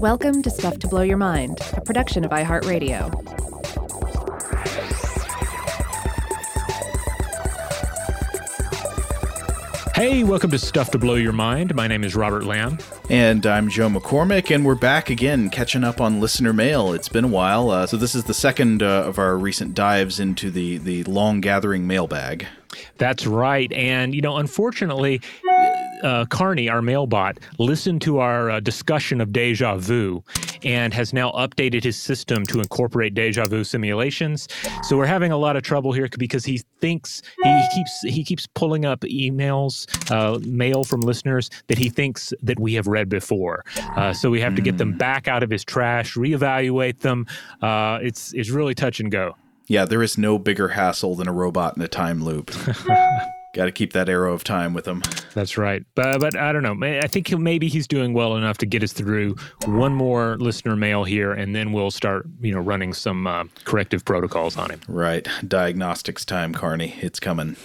Welcome to Stuff to Blow Your Mind, a production of iHeartRadio. Hey, welcome to Stuff to Blow Your Mind. My name is Robert Lamb. And I'm Joe McCormick, and we're back again catching up on listener mail. It's been a while. Uh, so, this is the second uh, of our recent dives into the, the long gathering mailbag. That's right. And, you know, unfortunately, uh, Carney, our mailbot, listened to our uh, discussion of deja vu and has now updated his system to incorporate deja vu simulations. So we're having a lot of trouble here because he thinks he keeps he keeps pulling up emails, uh, mail from listeners that he thinks that we have read before. Uh, so we have to get them back out of his trash, reevaluate them. Uh, it's it's really touch and go. Yeah, there is no bigger hassle than a robot in a time loop. Got to keep that arrow of time with him. That's right. But but I don't know. I think maybe he's doing well enough to get us through one more listener mail here, and then we'll start you know running some uh, corrective protocols on him. Right. Diagnostics time, Carney. It's coming.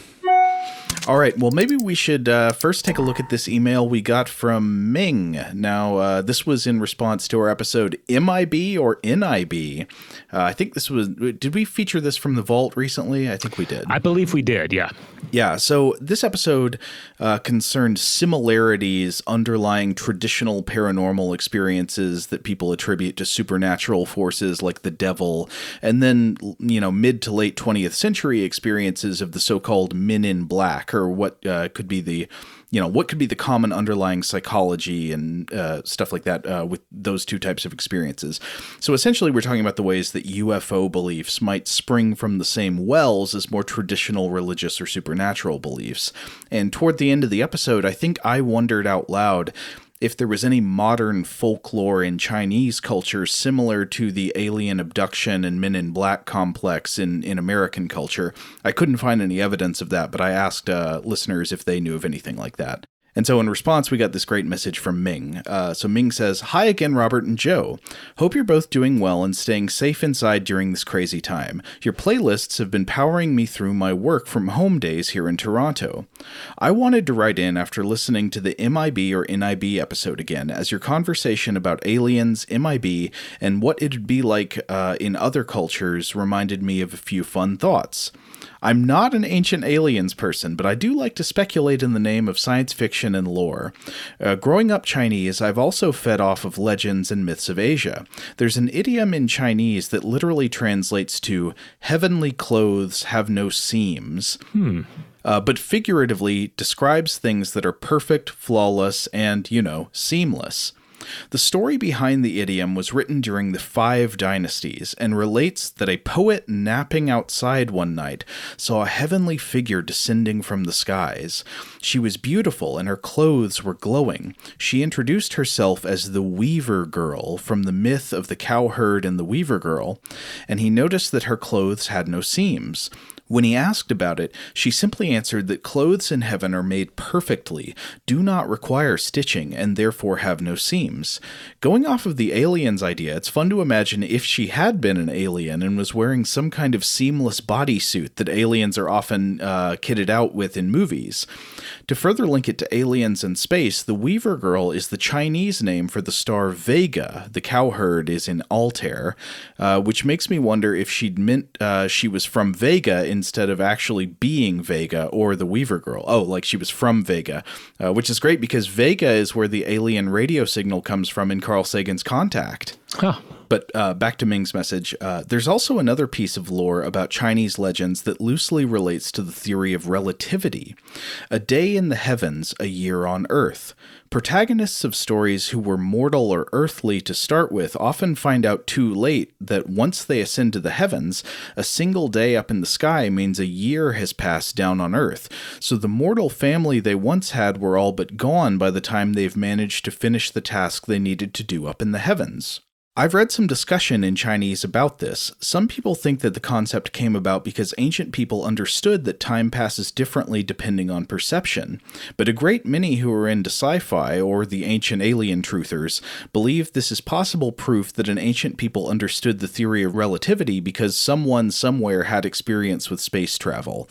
All right. Well, maybe we should uh, first take a look at this email we got from Ming. Now, uh, this was in response to our episode MIB or NIB. Uh, I think this was. Did we feature this from the vault recently? I think we did. I believe we did. Yeah. Yeah. So this episode uh, concerned similarities underlying traditional paranormal experiences that people attribute to supernatural forces like the devil, and then you know mid to late 20th century experiences of the so-called Men in Black or what uh, could be the you know what could be the common underlying psychology and uh, stuff like that uh, with those two types of experiences. So essentially we're talking about the ways that ufo beliefs might spring from the same wells as more traditional religious or supernatural beliefs. And toward the end of the episode i think i wondered out loud if there was any modern folklore in Chinese culture similar to the alien abduction and men in black complex in, in American culture. I couldn't find any evidence of that, but I asked uh, listeners if they knew of anything like that. And so in response, we got this great message from Ming. Uh, so Ming says, Hi again, Robert and Joe. Hope you're both doing well and staying safe inside during this crazy time. Your playlists have been powering me through my work from home days here in Toronto. I wanted to write in after listening to the MIB or NIB episode again, as your conversation about aliens, MIB, and what it'd be like uh, in other cultures reminded me of a few fun thoughts. I'm not an ancient aliens person, but I do like to speculate in the name of science fiction and lore. Uh, growing up Chinese, I've also fed off of legends and myths of Asia. There's an idiom in Chinese that literally translates to heavenly clothes have no seams. Hmm. Uh, but figuratively describes things that are perfect, flawless, and, you know, seamless. The story behind the idiom was written during the Five Dynasties and relates that a poet napping outside one night saw a heavenly figure descending from the skies. She was beautiful and her clothes were glowing. She introduced herself as the Weaver Girl from the myth of the cowherd and the Weaver Girl, and he noticed that her clothes had no seams. When he asked about it, she simply answered that clothes in heaven are made perfectly, do not require stitching, and therefore have no seams. Going off of the aliens idea, it's fun to imagine if she had been an alien and was wearing some kind of seamless bodysuit that aliens are often uh, kitted out with in movies. To further link it to aliens and space, the Weaver Girl is the Chinese name for the star Vega. The cowherd is in Altair, uh, which makes me wonder if she'd meant uh, she was from Vega instead of actually being Vega or the Weaver Girl. Oh, like she was from Vega, uh, which is great because Vega is where the alien radio signal comes from in Carl Sagan's Contact. Huh. But uh, back to Ming's message. Uh, there's also another piece of lore about Chinese legends that loosely relates to the theory of relativity. A day in the heavens, a year on earth. Protagonists of stories who were mortal or earthly to start with often find out too late that once they ascend to the heavens, a single day up in the sky means a year has passed down on earth. So the mortal family they once had were all but gone by the time they've managed to finish the task they needed to do up in the heavens. I've read some discussion in Chinese about this. Some people think that the concept came about because ancient people understood that time passes differently depending on perception. But a great many who are into sci fi or the ancient alien truthers believe this is possible proof that an ancient people understood the theory of relativity because someone somewhere had experience with space travel.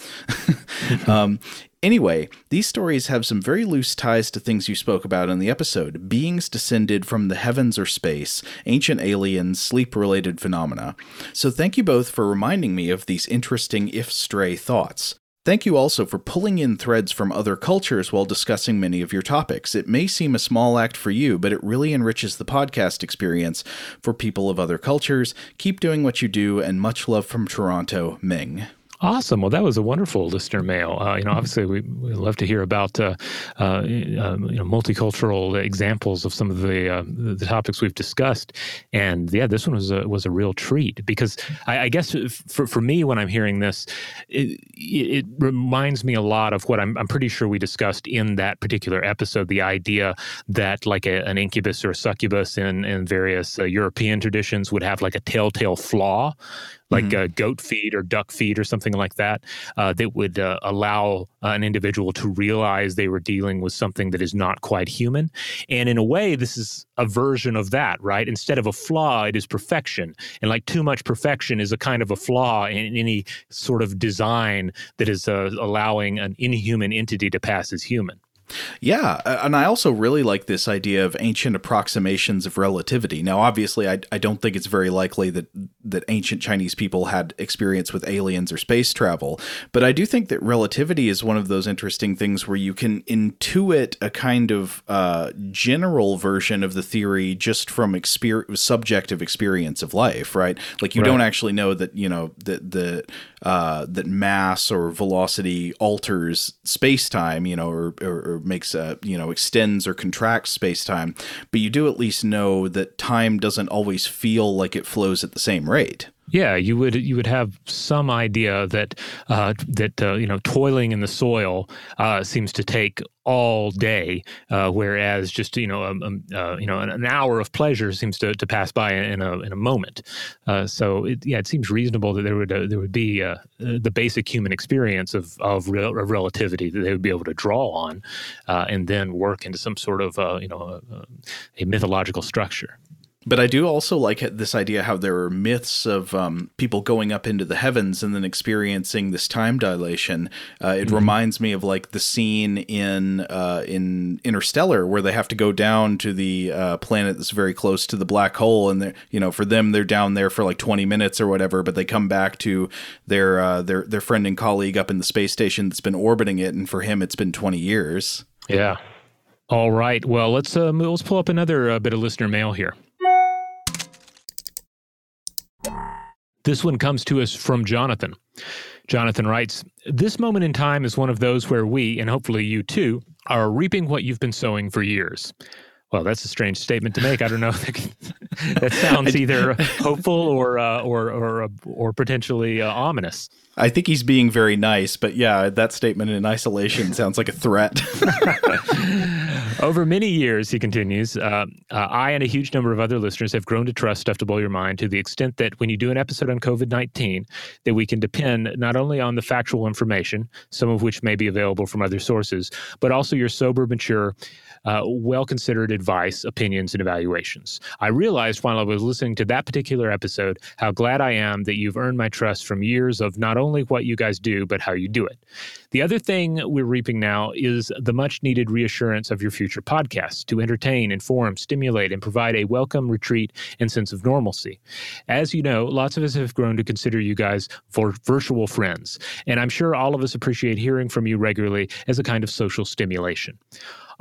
um, Anyway, these stories have some very loose ties to things you spoke about in the episode beings descended from the heavens or space, ancient aliens, sleep related phenomena. So thank you both for reminding me of these interesting, if stray, thoughts. Thank you also for pulling in threads from other cultures while discussing many of your topics. It may seem a small act for you, but it really enriches the podcast experience for people of other cultures. Keep doing what you do, and much love from Toronto, Ming. Awesome. Well, that was a wonderful listener mail. Uh, you know, obviously, we, we love to hear about uh, uh, um, you know multicultural examples of some of the uh, the topics we've discussed. And yeah, this one was a was a real treat because I, I guess for for me, when I'm hearing this, it, it, reminds me a lot of what I'm I'm pretty sure we discussed in that particular episode. The idea that like a, an incubus or a succubus in in various uh, European traditions would have like a telltale flaw like mm-hmm. goat feed or duck feed or something like that, uh, that would uh, allow uh, an individual to realize they were dealing with something that is not quite human. And in a way, this is a version of that, right? Instead of a flaw, it is perfection. And like too much perfection is a kind of a flaw in any sort of design that is uh, allowing an inhuman entity to pass as human. Yeah, and I also really like this idea of ancient approximations of relativity. Now, obviously, I, I don't think it's very likely that that ancient Chinese people had experience with aliens or space travel, but I do think that relativity is one of those interesting things where you can intuit a kind of uh, general version of the theory just from exper- subjective experience of life, right? Like you right. don't actually know that you know that the uh, that mass or velocity alters space time, you know, or, or, or makes a you know extends or contracts space time, but you do at least know that time doesn't always feel like it flows at the same rate. Yeah, you would you would have some idea that uh, that uh, you know toiling in the soil uh, seems to take all day, uh, whereas just you know um, um, uh, you know an, an, hour of pleasure seems to, to pass by in a in a moment. Uh, so it, yeah, it seems reasonable that there would there would be the basic human experience of of, rel- of, relativity that they would be able to draw on, and then work into some sort of you know a, a mythological structure. But I do also like this idea how there are myths of um, people going up into the heavens and then experiencing this time dilation. Uh, it mm-hmm. reminds me of like the scene in uh, in Interstellar where they have to go down to the uh, planet that's very close to the black hole, and you know for them they're down there for like twenty minutes or whatever, but they come back to their uh, their their friend and colleague up in the space station that's been orbiting it, and for him it's been twenty years. Yeah. All right. Well, let's uh, let's pull up another uh, bit of listener mail here. This one comes to us from Jonathan. Jonathan writes This moment in time is one of those where we, and hopefully you too, are reaping what you've been sowing for years. Well, that's a strange statement to make. I don't know. that sounds either hopeful or uh, or or or potentially uh, ominous. I think he's being very nice, but yeah, that statement in isolation sounds like a threat. Over many years, he continues, uh, uh, I and a huge number of other listeners have grown to trust Stuff to Blow Your Mind to the extent that when you do an episode on COVID 19, that we can depend not only on the factual information, some of which may be available from other sources, but also your sober, mature, uh, well considered advice, opinions, and evaluations. I realized while I was listening to that particular episode how glad I am that you've earned my trust from years of not only what you guys do, but how you do it. The other thing we're reaping now is the much needed reassurance of your future podcasts to entertain, inform, stimulate, and provide a welcome retreat and sense of normalcy. As you know, lots of us have grown to consider you guys for virtual friends, and I'm sure all of us appreciate hearing from you regularly as a kind of social stimulation.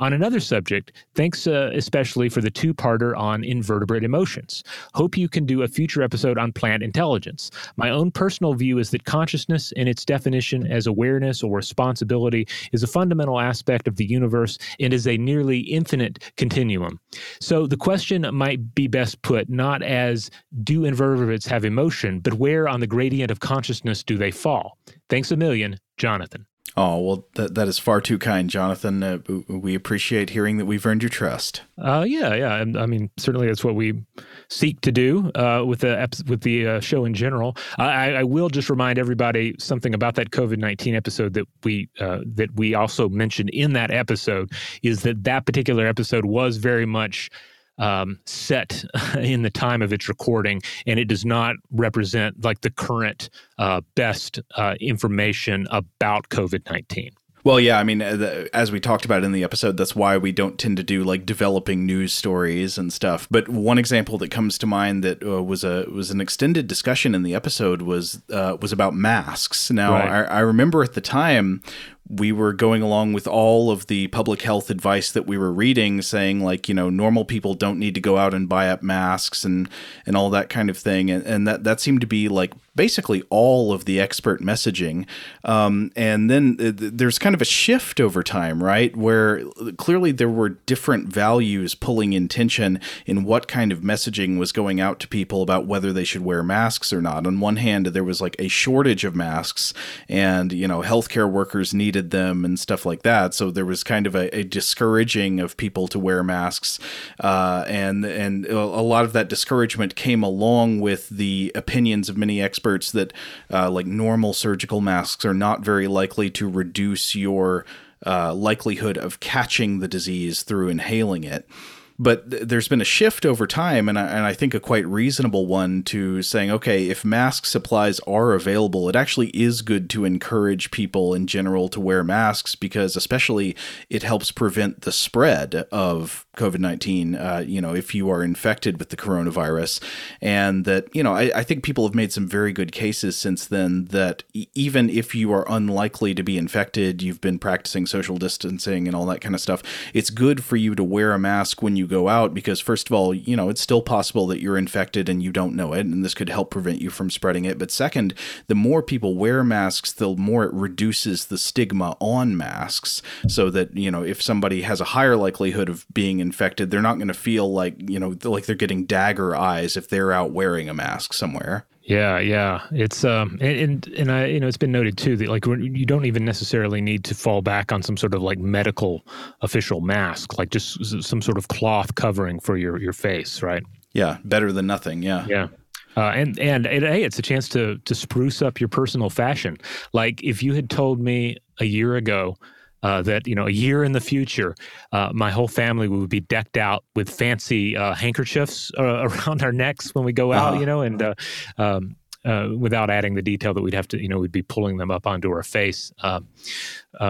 On another subject, thanks uh, especially for the two parter on invertebrate emotions. Hope you can do a future episode on plant intelligence. My own personal view is that consciousness, in its definition as awareness or responsibility, is a fundamental aspect of the universe and is a nearly infinite continuum. So the question might be best put not as do invertebrates have emotion, but where on the gradient of consciousness do they fall? Thanks a million, Jonathan. Oh, well, that, that is far too kind, Jonathan. Uh, we appreciate hearing that we've earned your trust. Uh, yeah, yeah. I mean, certainly that's what we seek to do uh, with the with the uh, show in general. I, I, will just remind everybody something about that COVID nineteen episode that we uh, that we also mentioned in that episode is that that particular episode was very much um, set in the time of its recording, and it does not represent like the current uh, best uh, information about COVID 19. Well, yeah, I mean, uh, as we talked about in the episode, that's why we don't tend to do like developing news stories and stuff. But one example that comes to mind that uh, was a was an extended discussion in the episode was uh, was about masks. Now, right. I, I remember at the time we were going along with all of the public health advice that we were reading saying like you know normal people don't need to go out and buy up masks and and all that kind of thing. And, and that that seemed to be like basically all of the expert messaging. Um, and then there's kind of a shift over time right? Where clearly there were different values pulling in tension in what kind of messaging was going out to people about whether they should wear masks or not. On one hand there was like a shortage of masks and you know healthcare workers need needed them and stuff like that. So there was kind of a, a discouraging of people to wear masks, uh, and and a lot of that discouragement came along with the opinions of many experts that uh, like normal surgical masks are not very likely to reduce your uh, likelihood of catching the disease through inhaling it but th- there's been a shift over time, and I, and I think a quite reasonable one to saying, okay, if mask supplies are available, it actually is good to encourage people in general to wear masks because, especially, it helps prevent the spread of COVID 19, uh, you know, if you are infected with the coronavirus. And that, you know, I, I, think people have made some very good cases since then that e- even if you are unlikely to be infected, you've been practicing social distancing and all that kind of stuff, it's good for you to wear a mask when you you go out because first of all, you know, it's still possible that you're infected and you don't know it and this could help prevent you from spreading it. But second, the more people wear masks, the more it reduces the stigma on masks so that, you know, if somebody has a higher likelihood of being infected, they're not going to feel like, you know, like they're getting dagger eyes if they're out wearing a mask somewhere. Yeah, yeah, it's um, and and I, you know, it's been noted too that like you don't even necessarily need to fall back on some sort of like medical official mask, like just some sort of cloth covering for your your face, right? Yeah, better than nothing. Yeah, yeah. Uh, and, and and hey, it's a chance to to spruce up your personal fashion. Like if you had told me a year ago uh, that you know a year in the future, uh, my whole family would be decked out with fancy uh, handkerchiefs uh, around our necks when we go out, uh-huh. you know, and uh, um, uh, without adding the detail that we'd have to, you know, we'd be pulling them up onto our face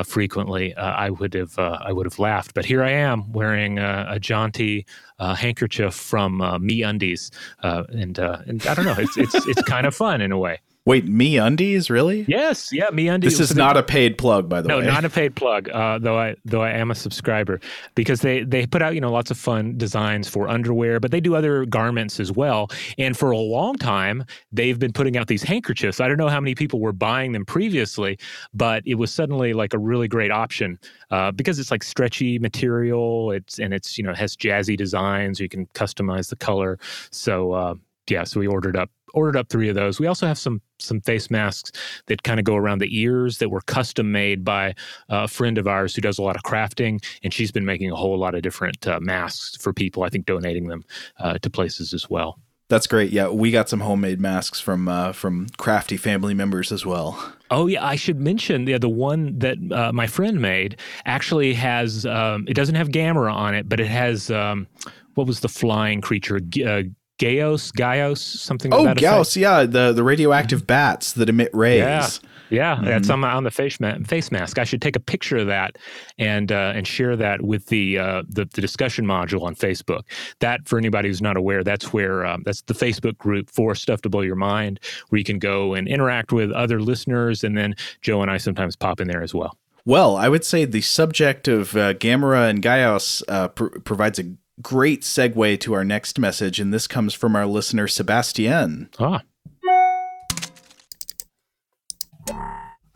frequently. I would have I would have laughed, but here I am wearing a jaunty handkerchief from Me Undies, and and I don't know, it's it's it's kind of fun in a way. Wait, Me Undies, really? Yes, yeah, Me Undies. This is not a paid plug, by the no, way. No, not a paid plug. Uh, though I though I am a subscriber because they they put out you know lots of fun designs for underwear, but they do other garments as well. And for a long time, they've been putting out these handkerchiefs. I don't know how many people were buying them previously, but it was suddenly like a really great option uh, because it's like stretchy material. It's and it's you know has jazzy designs. You can customize the color. So. Uh, yeah, so we ordered up ordered up three of those. We also have some some face masks that kind of go around the ears that were custom made by a friend of ours who does a lot of crafting, and she's been making a whole lot of different uh, masks for people. I think donating them uh, to places as well. That's great. Yeah, we got some homemade masks from uh, from crafty family members as well. Oh yeah, I should mention yeah, the one that uh, my friend made actually has um, it doesn't have Gamera on it, but it has um, what was the flying creature? Uh, Gyaos, Gyaos, something. Oh, Gyaos, yeah, the the radioactive bats that emit rays. Yeah, yeah, mm-hmm. that's on, on the face, ma- face mask. I should take a picture of that and uh, and share that with the, uh, the, the discussion module on Facebook. That for anybody who's not aware, that's where um, that's the Facebook group for Stuff to Blow Your Mind, where you can go and interact with other listeners, and then Joe and I sometimes pop in there as well. Well, I would say the subject of uh, Gamera and Gyaos uh, pr- provides a great segue to our next message, and this comes from our listener, Sebastien. Ah.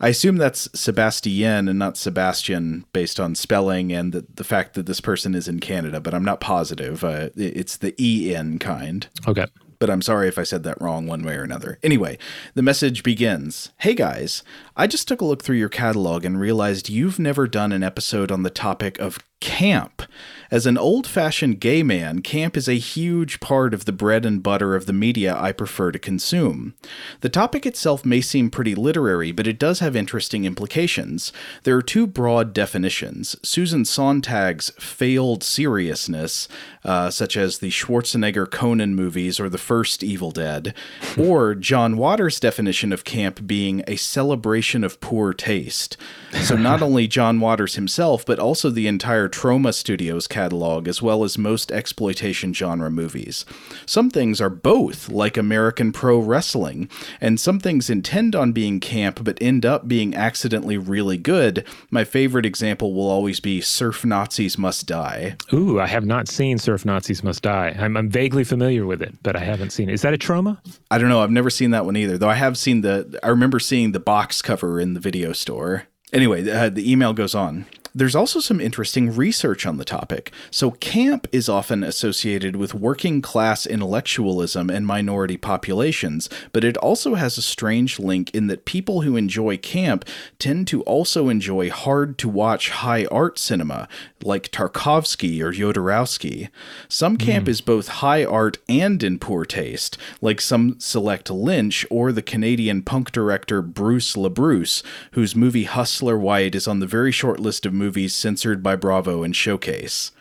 I assume that's Sebastien and not Sebastian based on spelling and the, the fact that this person is in Canada, but I'm not positive. Uh, it's the EN kind. Okay. But I'm sorry if I said that wrong one way or another. Anyway, the message begins Hey guys, I just took a look through your catalog and realized you've never done an episode on the topic of camp. As an old fashioned gay man, camp is a huge part of the bread and butter of the media I prefer to consume. The topic itself may seem pretty literary, but it does have interesting implications. There are two broad definitions Susan Sontag's failed seriousness, uh, such as the Schwarzenegger Conan movies or the first Evil Dead, or John Waters' definition of camp being a celebration of poor taste. So, not only John Waters himself, but also the entire Troma Studios catalog, as well as most exploitation genre movies. Some things are both, like American Pro Wrestling, and some things intend on being camp but end up being accidentally really good. My favorite example will always be Surf Nazis Must Die. Ooh, I have not seen Surf Nazis Must Die. I'm, I'm vaguely familiar with it, but I haven't seen it. Is that a Troma? I don't know. I've never seen that one either, though I have seen the. I remember seeing the box cover in the video store. Anyway, uh, the email goes on. There's also some interesting research on the topic. So, camp is often associated with working class intellectualism and minority populations, but it also has a strange link in that people who enjoy camp tend to also enjoy hard to watch high art cinema, like Tarkovsky or Jodorowsky. Some camp mm. is both high art and in poor taste, like some select Lynch or the Canadian punk director Bruce LaBruce, whose movie Hustler White is on the very short list of movies censored by Bravo and Showcase.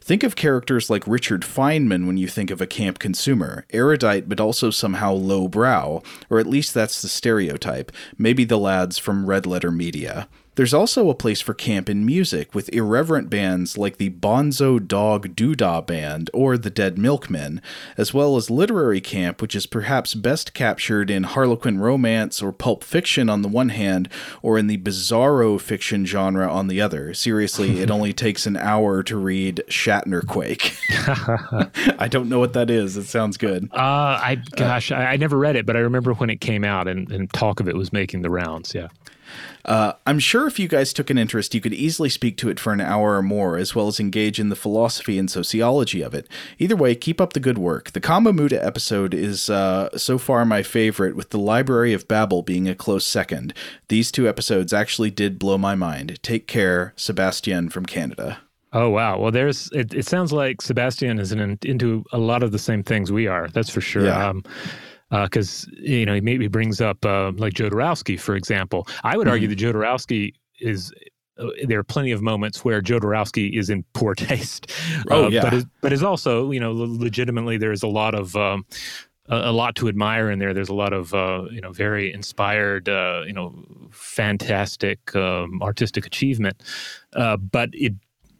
Think of characters like Richard Feynman when you think of a camp consumer, erudite but also somehow lowbrow, or at least that's the stereotype, maybe the lads from Red Letter Media. There's also a place for camp in music with irreverent bands like the Bonzo Dog Doodah Band or the Dead Milkmen, as well as literary camp, which is perhaps best captured in Harlequin romance or pulp fiction on the one hand, or in the bizarro fiction genre on the other. Seriously, it only takes an hour to read Shatner Quake. I don't know what that is. It sounds good. Uh, I gosh, I, I never read it, but I remember when it came out and, and talk of it was making the rounds. Yeah. Uh, I'm sure if you guys took an interest, you could easily speak to it for an hour or more, as well as engage in the philosophy and sociology of it. Either way, keep up the good work. The Kama Muda episode is uh, so far my favorite, with the Library of Babel being a close second. These two episodes actually did blow my mind. Take care, Sebastian from Canada. Oh wow! Well, there's. It, it sounds like Sebastian is in, into a lot of the same things we are. That's for sure. Yeah. Um, because uh, you know he maybe brings up uh, like Jodorowsky, for example. I would argue mm. that Jodorowsky is. Uh, there are plenty of moments where Jodorowsky is in poor taste. Oh uh, yeah, but is, but is also you know legitimately there is a lot of um, a, a, lot to admire in there. There's a lot of uh, you know very inspired uh, you know fantastic um, artistic achievement, but it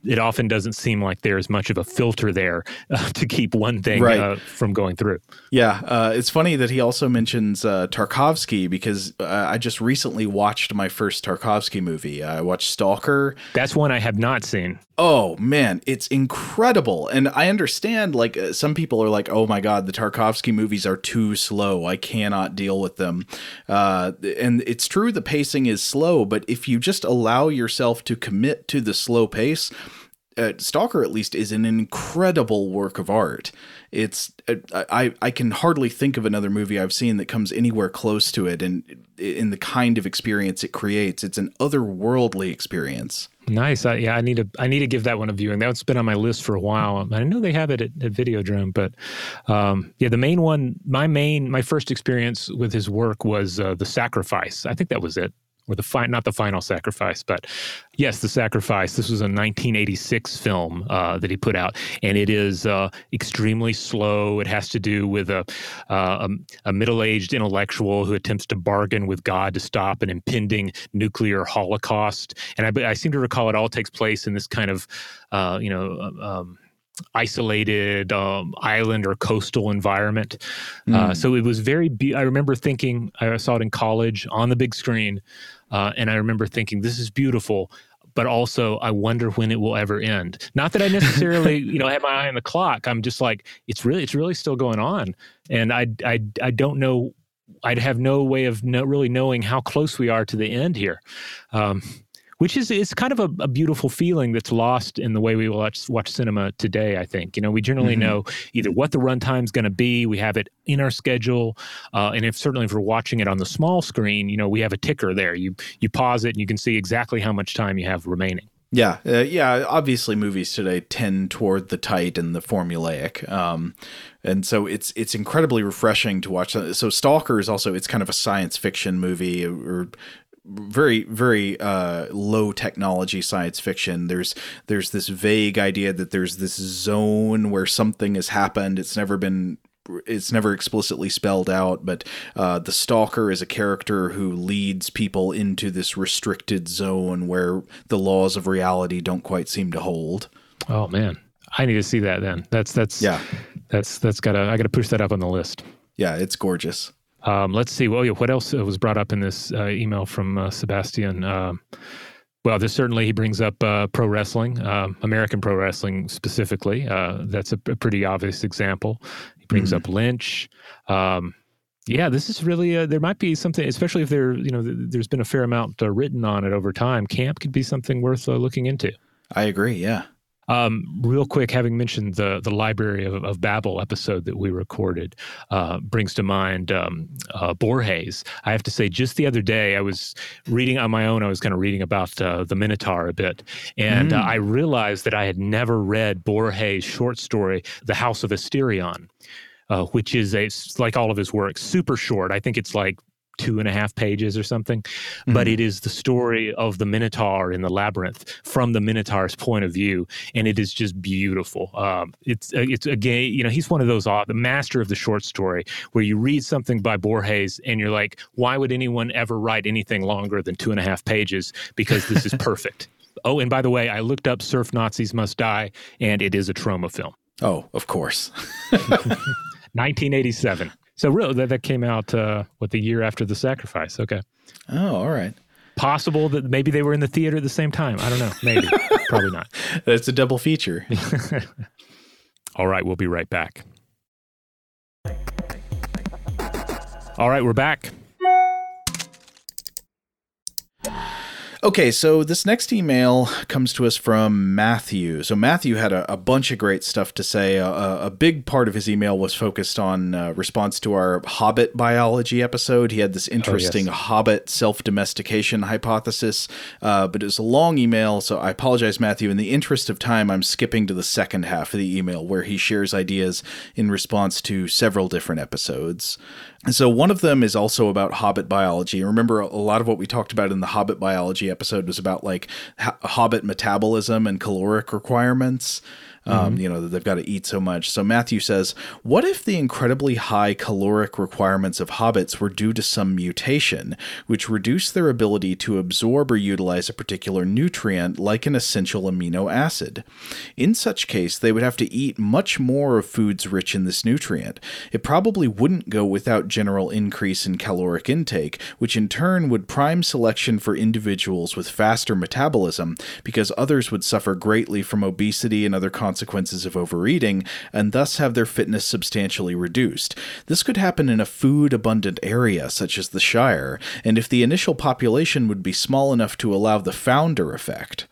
it often doesn't seem like there's much of a filter there uh, to keep one thing right. uh, from going through. Yeah, uh, it's funny that he also mentions uh, Tarkovsky because uh, I just recently watched my first Tarkovsky movie. I watched Stalker. That's one I have not seen. Oh man, it's incredible. And I understand like uh, some people are like, "Oh my god, the Tarkovsky movies are too slow. I cannot deal with them." Uh, and it's true the pacing is slow, but if you just allow yourself to commit to the slow pace, uh, Stalker at least is an incredible work of art. It's uh, I I can hardly think of another movie I've seen that comes anywhere close to it, and in the kind of experience it creates, it's an otherworldly experience. Nice. I, yeah, I need to I need to give that one a viewing. That's been on my list for a while. I know they have it at, at Videodrome, but um, yeah, the main one, my main, my first experience with his work was uh, the Sacrifice. I think that was it or the fi- not the final sacrifice, but yes, the sacrifice. This was a 1986 film uh, that he put out, and it is uh, extremely slow. It has to do with a, uh, a, a middle-aged intellectual who attempts to bargain with God to stop an impending nuclear holocaust. And I, I seem to recall it all takes place in this kind of, uh, you know. Um, isolated um, island or coastal environment. Mm. Uh, hmm. so it was very. Be- I remember thinking I saw it in college on the big screen, uh, and I remember thinking, this is beautiful, but also I wonder when it will ever end. Not that I necessarily, you know, have my eye on the clock. I'm just like, it's really, it's really still going on, and I, I, I don't know. I'd have no way of no, really knowing how close we are to the end here. Um, which is is kind of a, a, beautiful feeling that's lost in the way we watch watch cinema today. I think you know we generally mm-hmm. know either what the runtime is going to be, we have it in our schedule, uh, and if certainly if we're watching it on the small screen, you know we have a ticker there. You you pause it and you can see exactly how much time you have remaining. Yeah, uh, yeah. Obviously, movies today tend toward the tight and the formulaic, um, and so it's it's incredibly refreshing to watch. So, Stalker is also it's kind of a science fiction movie or very very uh, low technology science fiction. There's there's this vague idea that there's this zone where something has happened. It's never been it's never explicitly spelled out, but uh, the stalker is a character who leads people into this restricted zone where the laws of reality don't quite seem to hold. Oh man, I need to see that then. That's that's yeah, that's that's gotta I gotta push that up on the list. Yeah, it's gorgeous. Um, let's see. Well, yeah, what else was brought up in this uh, email from uh, Sebastian? Uh, well, this certainly he brings up uh, pro wrestling, um, American pro wrestling specifically. Uh, that's a, a, pretty obvious example. He brings mm. up Lynch. Um, yeah, this is really uh, there might be something, especially if there you know there's been a fair amount written on it over time. Camp could be something worth looking into. I agree. Yeah. Um, real quick, having mentioned the the Library of, of Babel episode that we recorded, uh, brings to mind um, uh, Borges. I have to say, just the other day, I was reading on my own. I was kind of reading about uh, the Minotaur a bit, and uh, mm. I realized that I had never read Borges' short story, "The House of Asterion." Uh, which is a like all of his work, super short. I think it's like two and a half pages or something. Mm-hmm. But it is the story of the Minotaur in the labyrinth from the Minotaur's point of view, and it is just beautiful. Um, it's uh, it's again, you know, he's one of those uh, the master of the short story where you read something by Borges and you're like, why would anyone ever write anything longer than two and a half pages? Because this is perfect. oh, and by the way, I looked up "Surf Nazis Must Die," and it is a Troma film. Oh, of course. 1987. So really, that, that came out uh, what the year after the sacrifice. Okay. Oh, all right. Possible that maybe they were in the theater at the same time. I don't know. Maybe. Probably not. It's a double feature. all right, we'll be right back. All right, we're back. Okay, so this next email comes to us from Matthew. So Matthew had a, a bunch of great stuff to say. A, a, big part of his email was focused on uh, response to our Hobbit biology episode. He had this interesting oh, yes. Hobbit self-domestication hypothesis, uh, but it was a long email, so I apologize, Matthew. In the interest of time, I'm skipping to the second half of the email where he shares ideas in response to several different episodes. So one of them is also about hobbit biology. Remember, a lot of what we talked about in the hobbit biology episode was about like hobbit metabolism and caloric requirements. Um, mm-hmm. You know, that they've got to eat so much. So Matthew says, What if the incredibly high caloric requirements of hobbits were due to some mutation, which reduced their ability to absorb or utilize a particular nutrient like an essential amino acid? In such case, they would have to eat much more of foods rich in this nutrient. It probably wouldn't go without general increase in caloric intake, which in turn would prime selection for individuals with faster metabolism, because others would suffer greatly from obesity and other consequences consequences of overeating and thus have their fitness substantially reduced. This could happen in a food abundant area such as the Shire, and if the initial population would be small enough to allow the founder effect.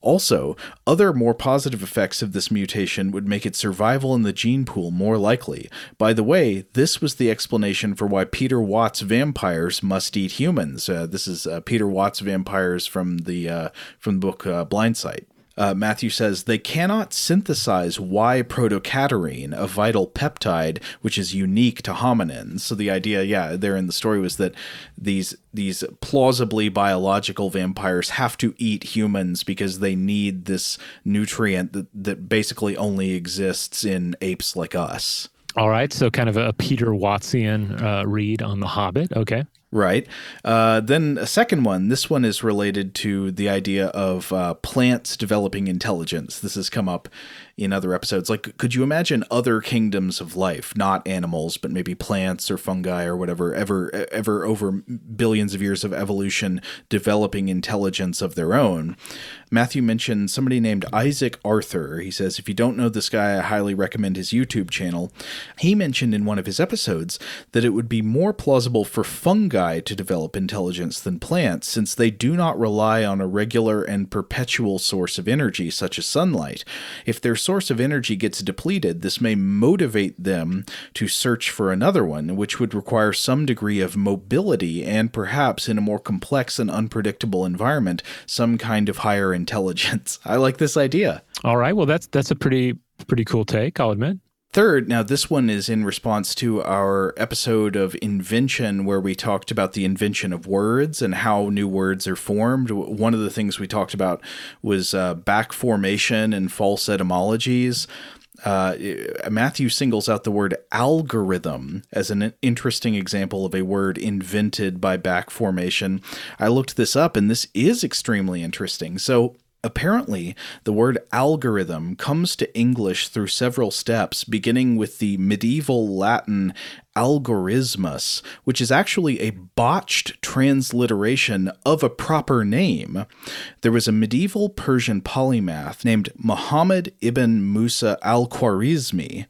Also, other more positive effects of this mutation would make its survival in the gene pool more likely. By the way, this was the explanation for why Peter Watts vampires must eat humans. Uh, this is uh, Peter Watts vampires from the uh, from the book uh, Blindsight uh, Matthew says they cannot synthesize Y protocadherin, a vital peptide which is unique to hominins. So the idea, yeah, there in the story was that these these plausibly biological vampires have to eat humans because they need this nutrient that, that basically only exists in apes like us. All right, so kind of a Peter Wattsian uh, read on The Hobbit. Okay. Right. Uh, then a second one. This one is related to the idea of uh, plants developing intelligence. This has come up in other episodes. Like, could you imagine other kingdoms of life, not animals, but maybe plants or fungi or whatever, ever, ever over billions of years of evolution, developing intelligence of their own? Matthew mentioned somebody named Isaac Arthur. He says, if you don't know this guy, I highly recommend his YouTube channel. He mentioned in one of his episodes that it would be more plausible for fungi to develop intelligence than plants, since they do not rely on a regular and perpetual source of energy, such as sunlight. If their source of energy gets depleted, this may motivate them to search for another one, which would require some degree of mobility and perhaps, in a more complex and unpredictable environment, some kind of higher intelligence. I like this idea. All right. Well, that's that's a pretty pretty cool take, I'll admit. Third, now this one is in response to our episode of invention where we talked about the invention of words and how new words are formed. One of the things we talked about was uh, back formation and false etymologies. Uh, Matthew singles out the word algorithm as an interesting example of a word invented by back formation. I looked this up and this is extremely interesting. So, Apparently, the word algorithm comes to English through several steps, beginning with the medieval Latin algorithmus, which is actually a botched transliteration of a proper name. There was a medieval Persian polymath named Muhammad ibn Musa al Khwarizmi,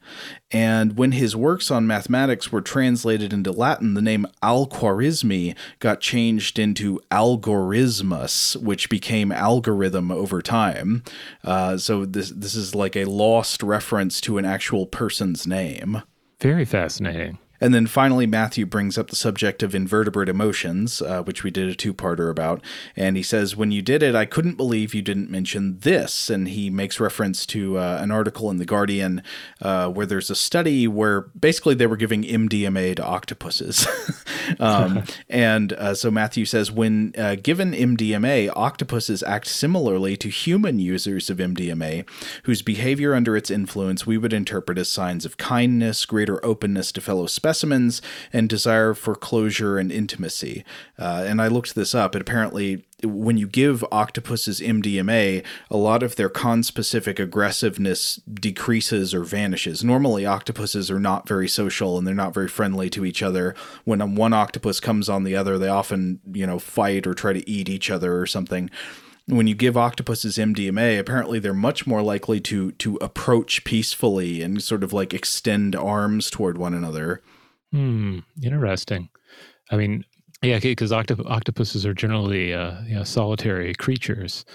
and when his works on mathematics were translated into Latin, the name al Khwarizmi got changed into Algorismus, which became algorithm over time. Uh, so this this is like a lost reference to an actual person's name. Very fascinating. And then finally, Matthew brings up the subject of invertebrate emotions, uh, which we did a two parter about. And he says, When you did it, I couldn't believe you didn't mention this. And he makes reference to uh, an article in The Guardian uh, where there's a study where basically they were giving MDMA to octopuses. um, and uh, so Matthew says, When uh, given MDMA, octopuses act similarly to human users of MDMA, whose behavior under its influence we would interpret as signs of kindness, greater openness to fellow species specimens and desire for closure and intimacy. Uh, and I looked this up, and apparently, when you give octopuses MDMA, a lot of their conspecific aggressiveness decreases or vanishes. Normally, octopuses are not very social and they're not very friendly to each other. When one octopus comes on the other, they often, you know, fight or try to eat each other or something when you give octopuses MDMA, apparently they're much more likely to to approach peacefully and sort of like extend arms toward one another. Hmm. Interesting. I mean, yeah, because octop- octopuses are generally uh, you know, solitary creatures.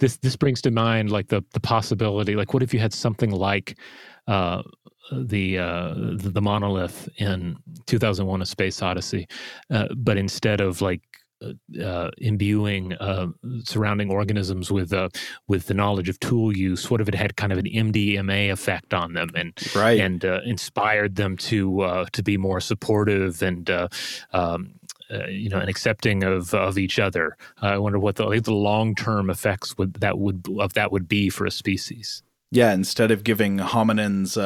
This this brings to mind like the the possibility. Like, what if you had something like uh, the, uh, the, the monolith in 2001: A Space Odyssey, uh, but instead of like uh, imbuing uh, surrounding organisms with uh, with the knowledge of tool use? What if it had kind of an MDMA effect on them and right. and uh, inspired them to uh, to be more supportive and uh, um, you know and accepting of of each other? I wonder what the, the long term effects would that would of that would be for a species. Yeah, instead of giving hominins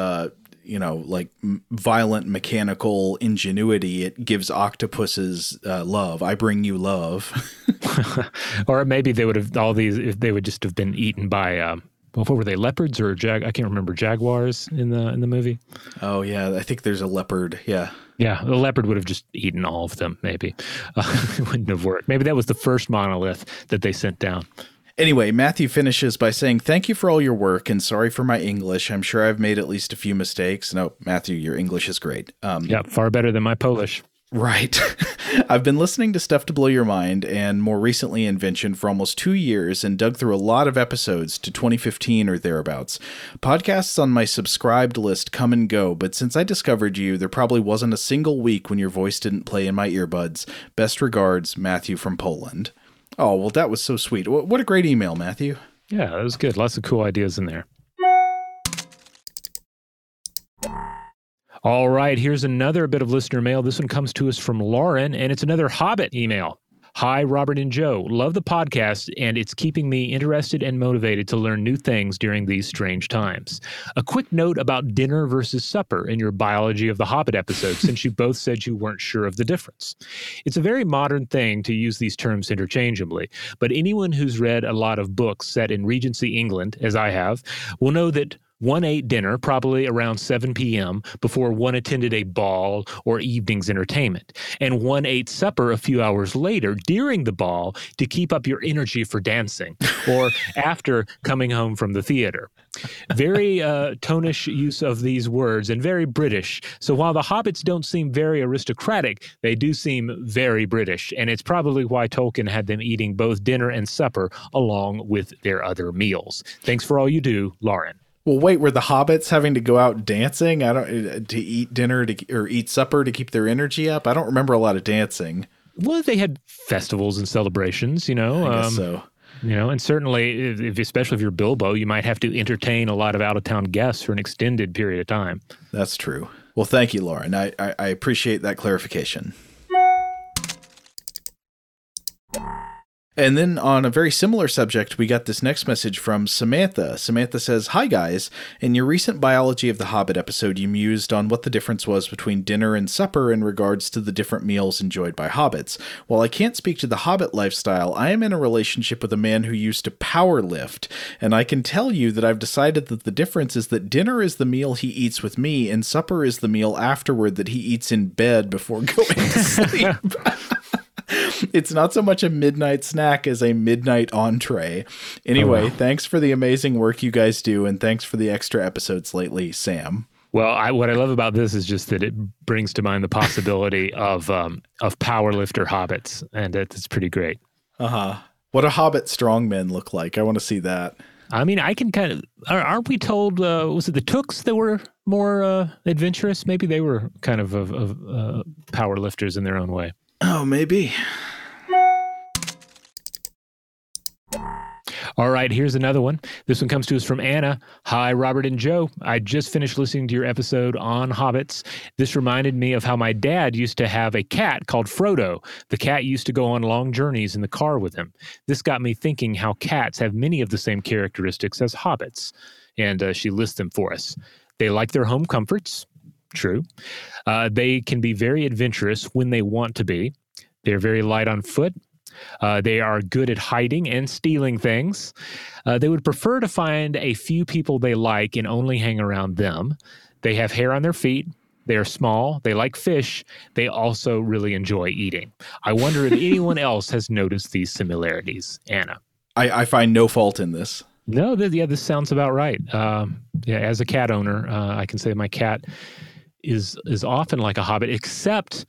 you know like violent mechanical ingenuity it gives octopuses uh, love i bring you love or maybe they would have all these if they would just have been eaten by um, what were they leopards or jag i can't remember jaguars in the in the movie oh yeah i think there's a leopard yeah yeah, the leopard would have just eaten all of them. Maybe uh, it wouldn't have worked. Maybe that was the first monolith that they sent down. Anyway, Matthew finishes by saying, Thank you for all your work and sorry for my English. I'm sure I've made at least a few mistakes. No, Matthew, your English is great. Um, yeah, far better than my Polish. Right. I've been listening to Stuff to Blow Your Mind and more recently Invention for almost two years and dug through a lot of episodes to 2015 or thereabouts. Podcasts on my subscribed list come and go, but since I discovered you, there probably wasn't a single week when your voice didn't play in my earbuds. Best regards, Matthew from Poland. Oh, well, that was so sweet. What a great email, Matthew. Yeah, that was good. Lots of cool ideas in there. All right, here's another bit of listener mail. This one comes to us from Lauren, and it's another Hobbit email. Hi, Robert and Joe. Love the podcast, and it's keeping me interested and motivated to learn new things during these strange times. A quick note about dinner versus supper in your Biology of the Hobbit episode, since you both said you weren't sure of the difference. It's a very modern thing to use these terms interchangeably, but anyone who's read a lot of books set in Regency England, as I have, will know that One ate dinner, probably around 7 p.m., before one attended a ball or evening's entertainment. And one ate supper a few hours later during the ball to keep up your energy for dancing or after coming home from the theater. Very uh, tonish use of these words and very British. So while the hobbits don't seem very aristocratic, they do seem very British. And it's probably why Tolkien had them eating both dinner and supper along with their other meals. Thanks for all you do, Lauren. Well, wait, were the hobbits having to go out dancing? I don't uh, to eat dinner to or eat supper to keep their energy up. I don't remember a lot of dancing. Well, they had festivals and celebrations, you know. I guess um, so. You know, and certainly, if, if, especially if you're Bilbo, you might have to entertain a lot of out of town guests for an extended period of time. That's true. Well, thank you, Lauren. I, I, I appreciate that clarification. And then on a very similar subject, we got this next message from Samantha. Samantha says, Hi guys. In your recent Biology of the Hobbit episode, you mused on what the difference was between dinner and supper in regards to the different meals enjoyed by hobbits. While I can't speak to the hobbit lifestyle, I am in a relationship with a man who used to power lift, and I can tell you that I've decided that the difference is that dinner is the meal he eats with me, and supper is the meal afterward that he eats in bed before going to sleep. it's not so much a midnight snack as a midnight entree. Anyway, oh, wow. thanks for the amazing work you guys do, and thanks for the extra episodes lately, Sam. Well, I, what I love about this is just that it brings to mind the possibility of um, of powerlifter hobbits, and it's pretty great. Uh huh. What a hobbit strongmen look like. I want to see that. I mean, I can kind of. Aren't we told? Uh, was it the Tooks that were more uh, adventurous? Maybe they were kind of, of, of uh, power lifters in their own way. Oh, maybe. All right, here's another one. This one comes to us from Anna. Hi, Robert and Joe. I just finished listening to your episode on hobbits. This reminded me of how my dad used to have a cat called Frodo. The cat used to go on long journeys in the car with him. This got me thinking how cats have many of the same characteristics as hobbits. And uh, she lists them for us. They like their home comforts. True. Uh, they can be very adventurous when they want to be. They're very light on foot. Uh, they are good at hiding and stealing things. Uh, they would prefer to find a few people they like and only hang around them. They have hair on their feet. They are small. They like fish. They also really enjoy eating. I wonder if anyone else has noticed these similarities. Anna. I, I find no fault in this. No, th- yeah, this sounds about right. Um, yeah, as a cat owner, uh, I can say my cat is is often like a hobbit, except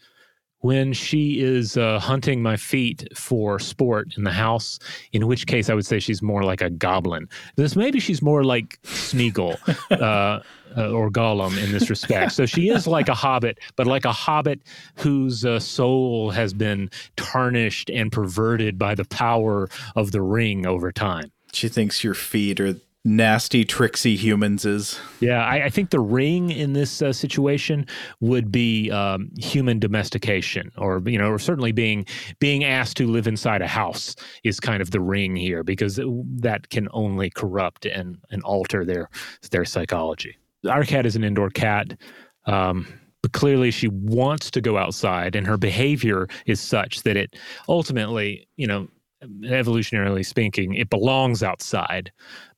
when she is uh, hunting my feet for sport in the house, in which case I would say she's more like a goblin. This maybe she's more like Smeagol uh, uh, or Gollum in this respect. So she is like a hobbit, but like a hobbit whose uh, soul has been tarnished and perverted by the power of the ring over time. She thinks your feet are nasty, tricksy humans is. Yeah, I, I think the ring in this uh, situation would be um, human domestication, or you know, or certainly being being asked to live inside a house is kind of the ring here because that can only corrupt and and alter their their psychology. Our cat is an indoor cat. Um, but clearly she wants to go outside and her behavior is such that it ultimately you know evolutionarily speaking it belongs outside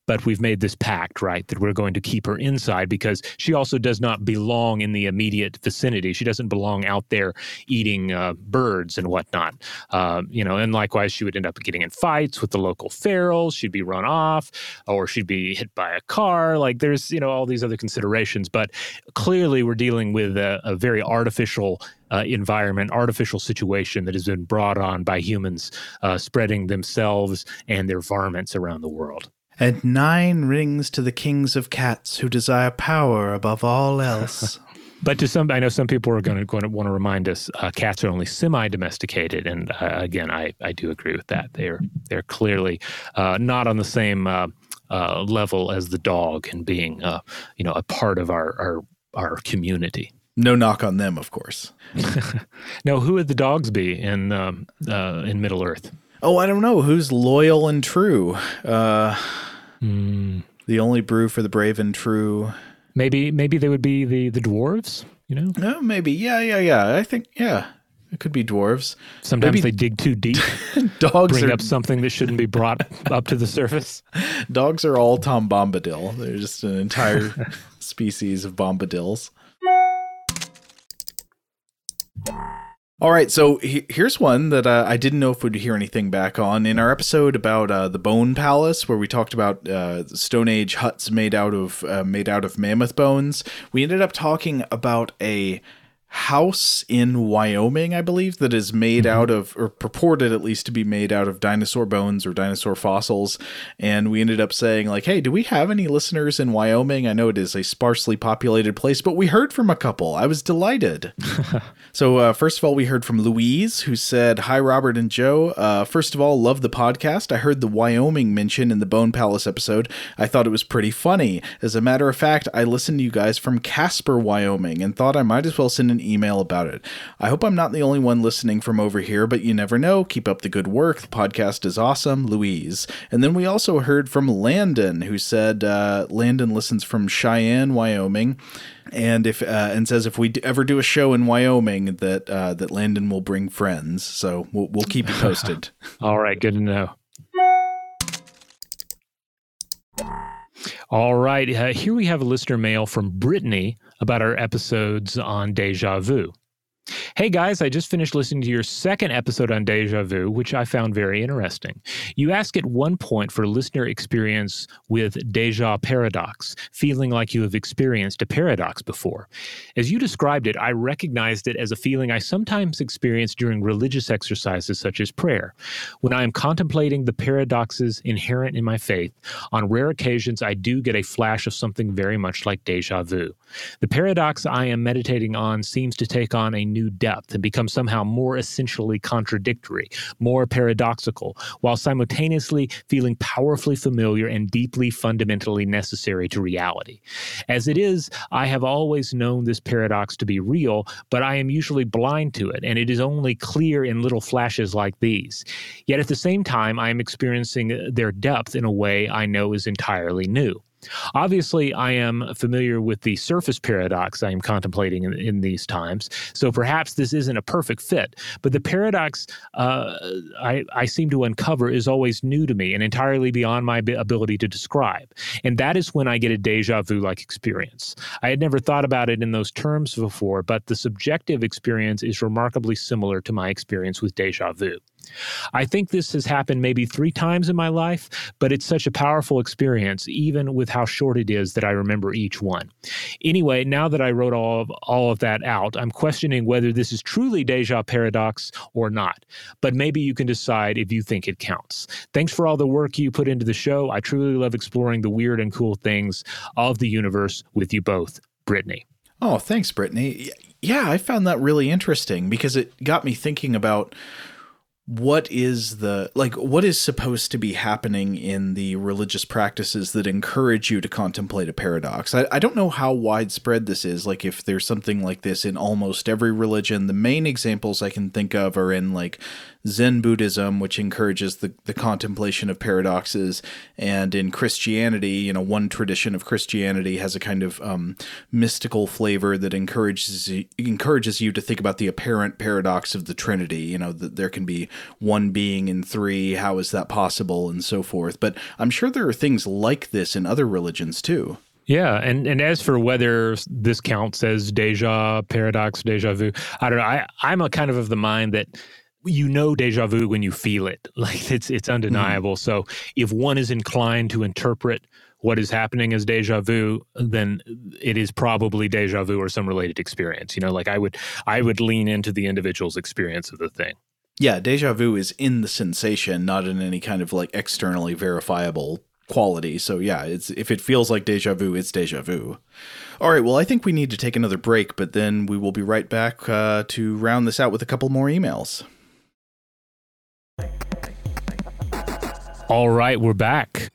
but we've made this pact, right, that we're going to keep her inside because she also does not belong in the immediate vicinity. She doesn't belong out there eating uh, birds and whatnot. Uh, you know, and likewise, she would end up getting in fights with the local ferals. She'd be run off, or she'd be hit by a car. Like there's, you know, all these other considerations. But clearly, we're dealing with a, a very artificial uh, environment, artificial situation that has been brought on by humans uh, spreading themselves and their varmints around the world and nine rings to the kings of cats who desire power above all else. but to some, I know some people are going to, going to want to remind us uh, cats are only semi-domesticated, and uh, again, I, I do agree with that. They're they're clearly uh, not on the same uh, uh, level as the dog and being uh, you know a part of our our, our community. No knock on them, of course. now, who would the dogs be in um, in Middle Earth? Oh, I don't know who's loyal and true. Uh, mm. The only brew for the brave and true. Maybe, maybe they would be the the dwarves. You know? Oh, maybe. Yeah, yeah, yeah. I think. Yeah, It could be dwarves. Sometimes Maybe- they dig too deep, Dogs bring are up something that shouldn't be brought up to the surface. dogs are all Tom Bombadil. They're just an entire species of bombadils. All right, so he- here's one that uh, I didn't know if we'd hear anything back on in our episode about uh, the Bone Palace, where we talked about uh, Stone Age huts made out of uh, made out of mammoth bones. We ended up talking about a house in Wyoming, I believe, that is made out of, or purported at least to be made out of dinosaur bones or dinosaur fossils. And we ended up saying, like, hey, do we have any listeners in Wyoming? I know it is a sparsely populated place, but we heard from a couple. I was delighted. So, uh, first of all, we heard from Louise, who said, Hi, Robert and Joe. Uh, first of all, love the podcast. I heard the Wyoming mention in the Bone Palace episode. I thought it was pretty funny. As a matter of fact, I listened to you guys from Casper, Wyoming, and thought I might as well send an email about it. I hope I'm not the only one listening from over here, but you never know. Keep up the good work. The podcast is awesome, Louise. And then we also heard from Landon, who said, uh, Landon listens from Cheyenne, Wyoming and if uh, and says if we d- ever do a show in Wyoming that uh, that Landon will bring friends. So we'll we'll keep you posted. All right, good to know. All right, uh, here we have a listener mail from Brittany about our episodes on deja vu. Hey guys, I just finished listening to your second episode on deja vu, which I found very interesting. You ask at one point for listener experience with deja paradox, feeling like you have experienced a paradox before. As you described it, I recognized it as a feeling I sometimes experience during religious exercises such as prayer. When I am contemplating the paradoxes inherent in my faith, on rare occasions I do get a flash of something very much like deja vu. The paradox I am meditating on seems to take on a new depth and become somehow more essentially contradictory, more paradoxical, while simultaneously feeling powerfully familiar and deeply fundamentally necessary to reality. As it is, I have always known this paradox to be real, but I am usually blind to it, and it is only clear in little flashes like these. Yet at the same time, I am experiencing their depth in a way I know is entirely new. Obviously, I am familiar with the surface paradox I am contemplating in, in these times, so perhaps this isn't a perfect fit. But the paradox uh, I, I seem to uncover is always new to me and entirely beyond my ability to describe. And that is when I get a deja vu like experience. I had never thought about it in those terms before, but the subjective experience is remarkably similar to my experience with deja vu. I think this has happened maybe three times in my life, but it's such a powerful experience, even with how short it is, that I remember each one. Anyway, now that I wrote all of, all of that out, I'm questioning whether this is truly deja paradox or not. But maybe you can decide if you think it counts. Thanks for all the work you put into the show. I truly love exploring the weird and cool things of the universe with you both, Brittany. Oh, thanks, Brittany. Yeah, I found that really interesting because it got me thinking about what is the like what is supposed to be happening in the religious practices that encourage you to contemplate a paradox? I, I don't know how widespread this is. Like if there's something like this in almost every religion the main examples i can think of are in like zen buddhism which encourages the, the contemplation of paradoxes and in christianity you know one tradition of christianity has a kind of um, mystical flavor that encourages encourages you to think about the apparent paradox of the trinity. You know that there can be one being in three how is that possible and so forth but i'm sure there are things like this in other religions too Yeah, and and as for whether this counts as deja paradox, deja vu, I don't know. I I'm a kind of of the mind that you know deja vu when you feel it. Like it's it's undeniable. So if one is inclined to interpret what is happening as deja vu, then it is probably deja vu or some related experience. You know, like I would I would lean into the individual's experience of the thing. Yeah deja vu is in the sensation not in any kind of like externally verifiable quality. So yeah it's if it feels like deja vu it's deja vu. All right well i think we need to take another break but then we will be right back uh, to round this out with a couple more emails. All right, we're back.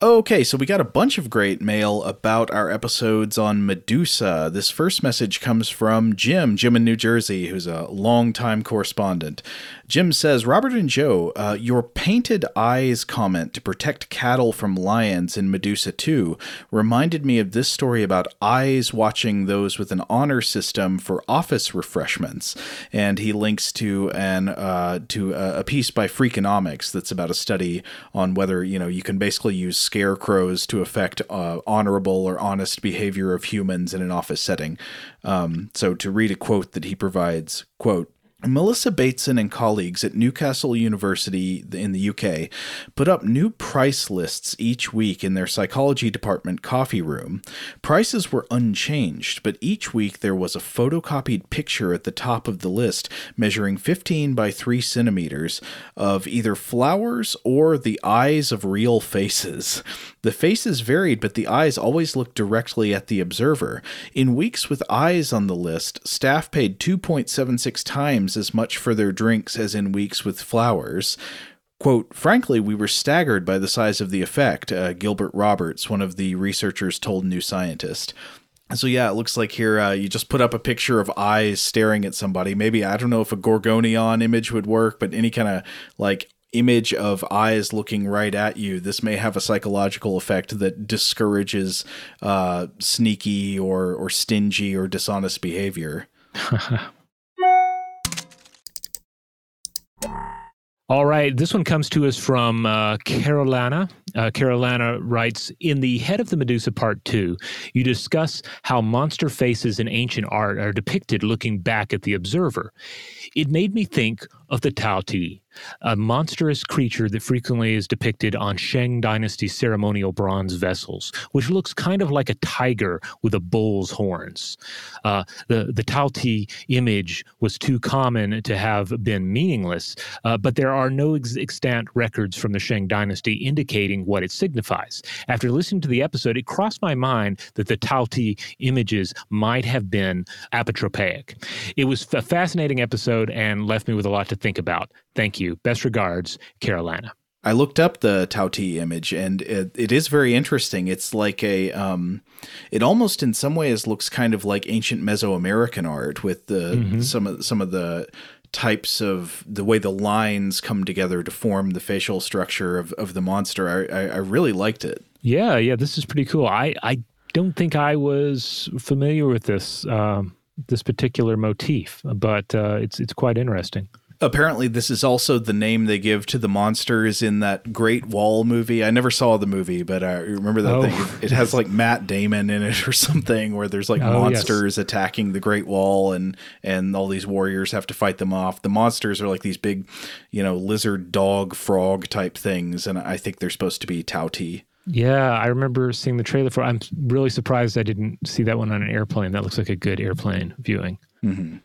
Okay, so we got a bunch of great mail about our episodes on Medusa. This first message comes from Jim, Jim in New Jersey, who's a longtime correspondent. Jim says, Robert and Joe, uh, your painted eyes comment to protect cattle from lions in Medusa 2 reminded me of this story about eyes watching those with an honor system for office refreshments. And he links to an uh, to a, piece by Freakonomics that's about a study on whether you know you can basically use scarecrows to affect uh, honorable or honest behavior of humans in an office setting. Um, so to read a quote that he provides, quote. Melissa Bateson and colleagues at Newcastle University in the UK put up new price lists each week in their psychology department coffee room. Prices were unchanged, but each week there was a photocopied picture at the top of the list measuring 15 by 3 centimeters of either flowers or the eyes of real faces. The faces varied, but the eyes always looked directly at the observer. In weeks with eyes on the list, staff paid 2.76 times as much for their drinks as in weeks with flowers. Quote, frankly, we were staggered by the size of the effect, uh, Gilbert Roberts, one of the researchers, told New Scientist. So yeah, it looks like here uh, you just put up a picture of eyes staring at somebody. Maybe I don't know if a Gorgonian image would work, but any kind of like image of eyes looking right at you, this may have a psychological effect that discourages uh, sneaky or or stingy or dishonest behavior. All right, this one comes to us from uh, Carolina. Uh, Carolina writes In the Head of the Medusa Part 2, you discuss how monster faces in ancient art are depicted looking back at the observer. It made me think of the Taotie, a monstrous creature that frequently is depicted on Shang Dynasty ceremonial bronze vessels, which looks kind of like a tiger with a bull's horns. Uh, the, the Taotie image was too common to have been meaningless, uh, but there are no ex- extant records from the Shang Dynasty indicating what it signifies. After listening to the episode, it crossed my mind that the Taotie images might have been apotropaic. It was a fascinating episode and left me with a lot to think about. Thank you. Best regards, Carolina. I looked up the Taotie image, and it, it is very interesting. It's like a, um, it almost in some ways looks kind of like ancient Mesoamerican art with the mm-hmm. some of some of the types of the way the lines come together to form the facial structure of, of the monster. I, I, I really liked it. Yeah, yeah, this is pretty cool. I, I don't think I was familiar with this um, this particular motif, but uh, it's it's quite interesting. Apparently, this is also the name they give to the monsters in that Great Wall movie. I never saw the movie, but I remember that oh. thing. It has like Matt Damon in it or something, where there's like oh, monsters yes. attacking the Great Wall, and and all these warriors have to fight them off. The monsters are like these big, you know, lizard, dog, frog type things, and I think they're supposed to be Taotie. Yeah, I remember seeing the trailer for. I'm really surprised I didn't see that one on an airplane. That looks like a good airplane viewing. Mm-hmm.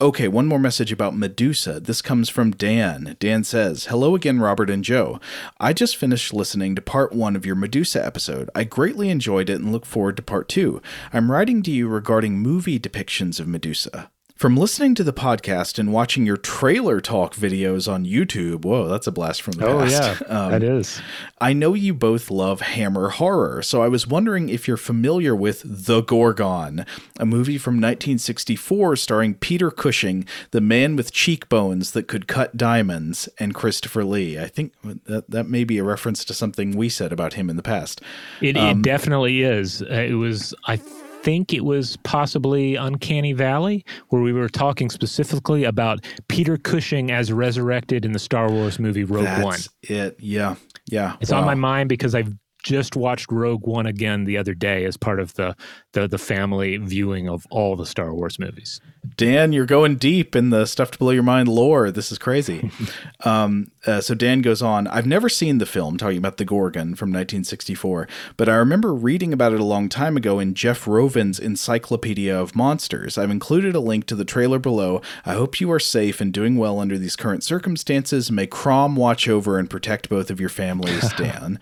Okay, one more message about Medusa. This comes from Dan. Dan says, Hello again, Robert and Joe. I just finished listening to part one of your Medusa episode. I greatly enjoyed it and look forward to part two. I'm writing to you regarding movie depictions of Medusa. From listening to the podcast and watching your trailer talk videos on YouTube, whoa, that's a blast from the oh, past. Oh, yeah, um, that is. I know you both love Hammer horror, so I was wondering if you're familiar with The Gorgon, a movie from 1964 starring Peter Cushing, the man with cheekbones that could cut diamonds, and Christopher Lee. I think that, that may be a reference to something we said about him in the past. It, um, it definitely is. Uh, it was, I think it was possibly Uncanny Valley, where we were talking specifically about Peter Cushing as resurrected in the Star Wars movie Rogue That's One. It, yeah, yeah. It's wow. on my mind because I've just watched Rogue One again the other day as part of the, the the family viewing of all the Star Wars movies. Dan, you're going deep in the stuff to blow your mind lore. This is crazy. um, uh, so Dan goes on. I've never seen the film talking about the Gorgon from 1964, but I remember reading about it a long time ago in Jeff Rovin's Encyclopedia of Monsters. I've included a link to the trailer below. I hope you are safe and doing well under these current circumstances. May Crom watch over and protect both of your families, Dan.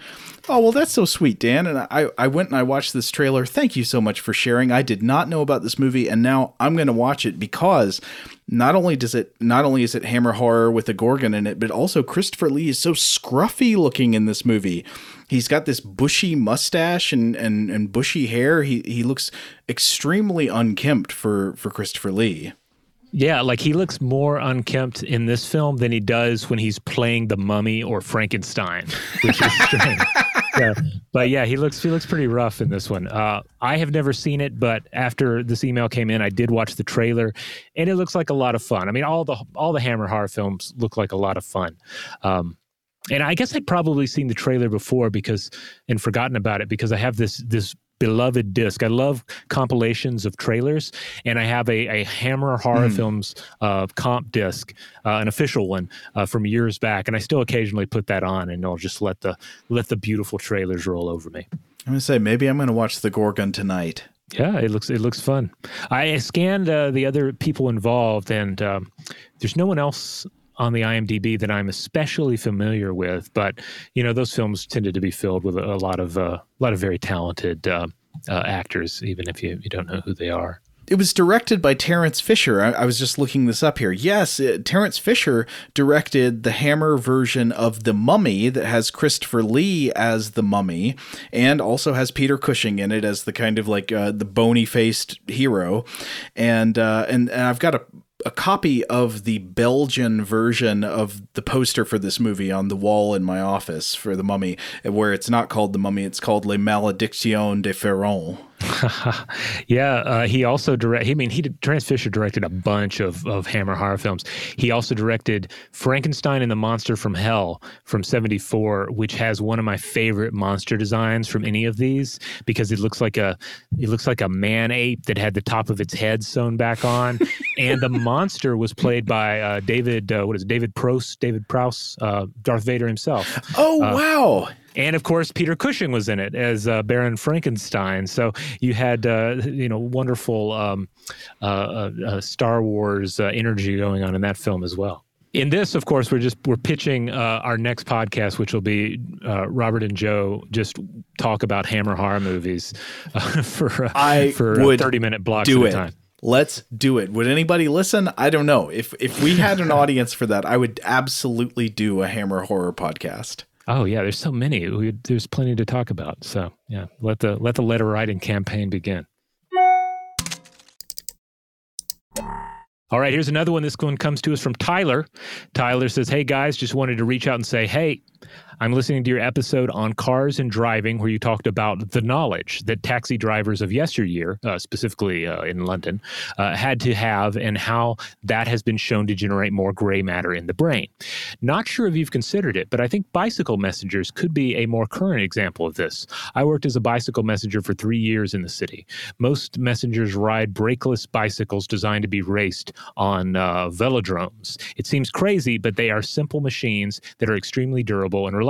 oh well, that's so sweet, Dan. And I, I went and I watched this trailer. Thank you so much for sharing. I did not know about this movie, and now I'm going to watch it because not only does it not only is it Hammer horror with a Gorgon in it, but also Christopher Lee is so scruffy looking in this movie. He's got this bushy mustache and, and, and bushy hair. He he looks extremely unkempt for, for Christopher Lee. Yeah, like he looks more unkempt in this film than he does when he's playing the mummy or Frankenstein, which is strange. yeah. But yeah, he looks he looks pretty rough in this one. Uh, I have never seen it, but after this email came in, I did watch the trailer, and it looks like a lot of fun. I mean, all the all the Hammer horror films look like a lot of fun. Um, and I guess I'd probably seen the trailer before because and forgotten about it because I have this this beloved disc. I love compilations of trailers, and I have a, a Hammer Horror mm. Films uh, comp disc, uh, an official one uh, from years back, and I still occasionally put that on, and I'll just let the let the beautiful trailers roll over me. I'm gonna say maybe I'm gonna watch the Gorgon tonight. Yeah, it looks it looks fun. I scanned uh, the other people involved, and um, there's no one else on the IMDb that I'm especially familiar with, but you know those films tended to be filled with a, a lot of uh, a lot of very talented uh, uh, actors, even if you, you don't know who they are. It was directed by Terence Fisher. I, I was just looking this up here. Yes, it, Terence Fisher directed the Hammer version of The Mummy that has Christopher Lee as the mummy and also has Peter Cushing in it as the kind of like uh, the bony faced hero. And, uh, and and I've got a a copy of the Belgian version of the poster for this movie on the wall in my office for the Mummy, where it's not called the Mummy, it's called Les Malédictions de Pharaon. yeah, uh, he also direct. I mean, he did, Terence Fisher directed a bunch of of Hammer horror films. He also directed Frankenstein and the Monster from Hell from '74, which has one of my favorite monster designs from any of these because it looks like a it looks like a man ape that had the top of its head sewn back on, and the monster was played by uh, David. Uh, what is it, David Prost? David Prowse, uh, Darth Vader himself. Oh uh, wow! And of course Peter Cushing was in it as uh, Baron Frankenstein. So you had uh, you know wonderful um, uh, uh, uh Star Wars uh, energy going on in that film as well. In this, of course, we're just we're pitching our next podcast, which will be Robert and Joe just talk about Hammer horror movies for I for thirty minute blocks do at it. time. Let's do it. Would anybody listen? I don't know. If if we had an audience for that, I would absolutely do a Hammer horror podcast. Oh yeah, there's so many. We, there's plenty to talk about. So yeah, let the let the letter writing campaign begin. All right, here's another one. This one comes to us from Tyler. Tyler says, Hey guys, just wanted to reach out and say, hey, I'm listening to your episode on cars and driving, where you talked about the knowledge that taxi drivers of yesteryear, uh, specifically uh, in London, uh, had to have, and how that has been shown to generate more gray matter in the brain. Not sure if you've considered it, but I think bicycle messengers could be a more current example of this. I worked as a bicycle messenger for three years in the city. Most messengers ride brakeless bicycles designed to be raced on uh, velodromes. It seems crazy, but they are simple machines that are extremely durable and reliable.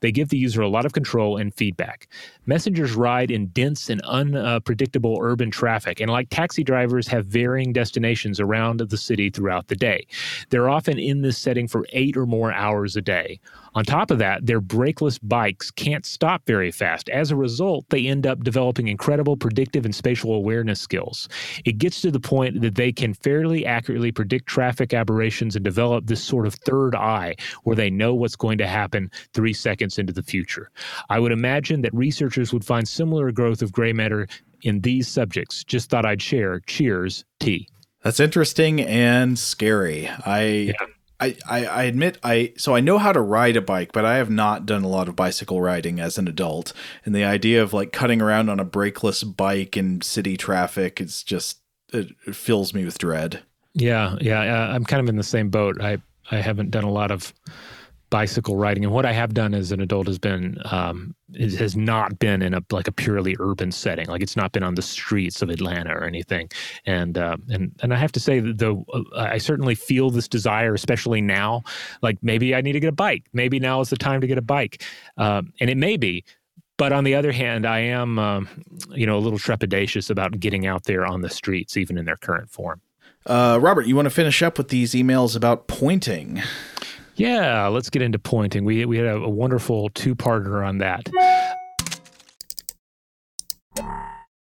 They give the user a lot of control and feedback. Messengers ride in dense and unpredictable urban traffic, and like taxi drivers, have varying destinations around the city throughout the day. They're often in this setting for eight or more hours a day. On top of that, their brakeless bikes can't stop very fast. As a result, they end up developing incredible predictive and spatial awareness skills. It gets to the point that they can fairly accurately predict traffic aberrations and develop this sort of third eye where they know what's going to happen three seconds into the future. I would imagine that researchers would find similar growth of gray matter in these subjects. Just thought I'd share. Cheers, T. That's interesting and scary. I yeah. I, I, I admit I so I know how to ride a bike, but I have not done a lot of bicycle riding as an adult. And the idea of like cutting around on a brakeless bike in city traffic is just it, it fills me with dread. Yeah, yeah, I'm kind of in the same boat. I I haven't done a lot of bicycle riding, and what I have done as an adult has been um, has not been in a like a purely urban setting. Like it's not been on the streets of Atlanta or anything. And uh, and and I have to say that though I certainly feel this desire, especially now. Like maybe I need to get a bike. Maybe now is the time to get a bike, um, and it may be. But on the other hand, I am, um, you know, a little trepidatious about getting out there on the streets, even in their current form. Uh, Robert, you want to finish up with these emails about pointing? Yeah, let's get into pointing. We we had a, a wonderful two-parter on that.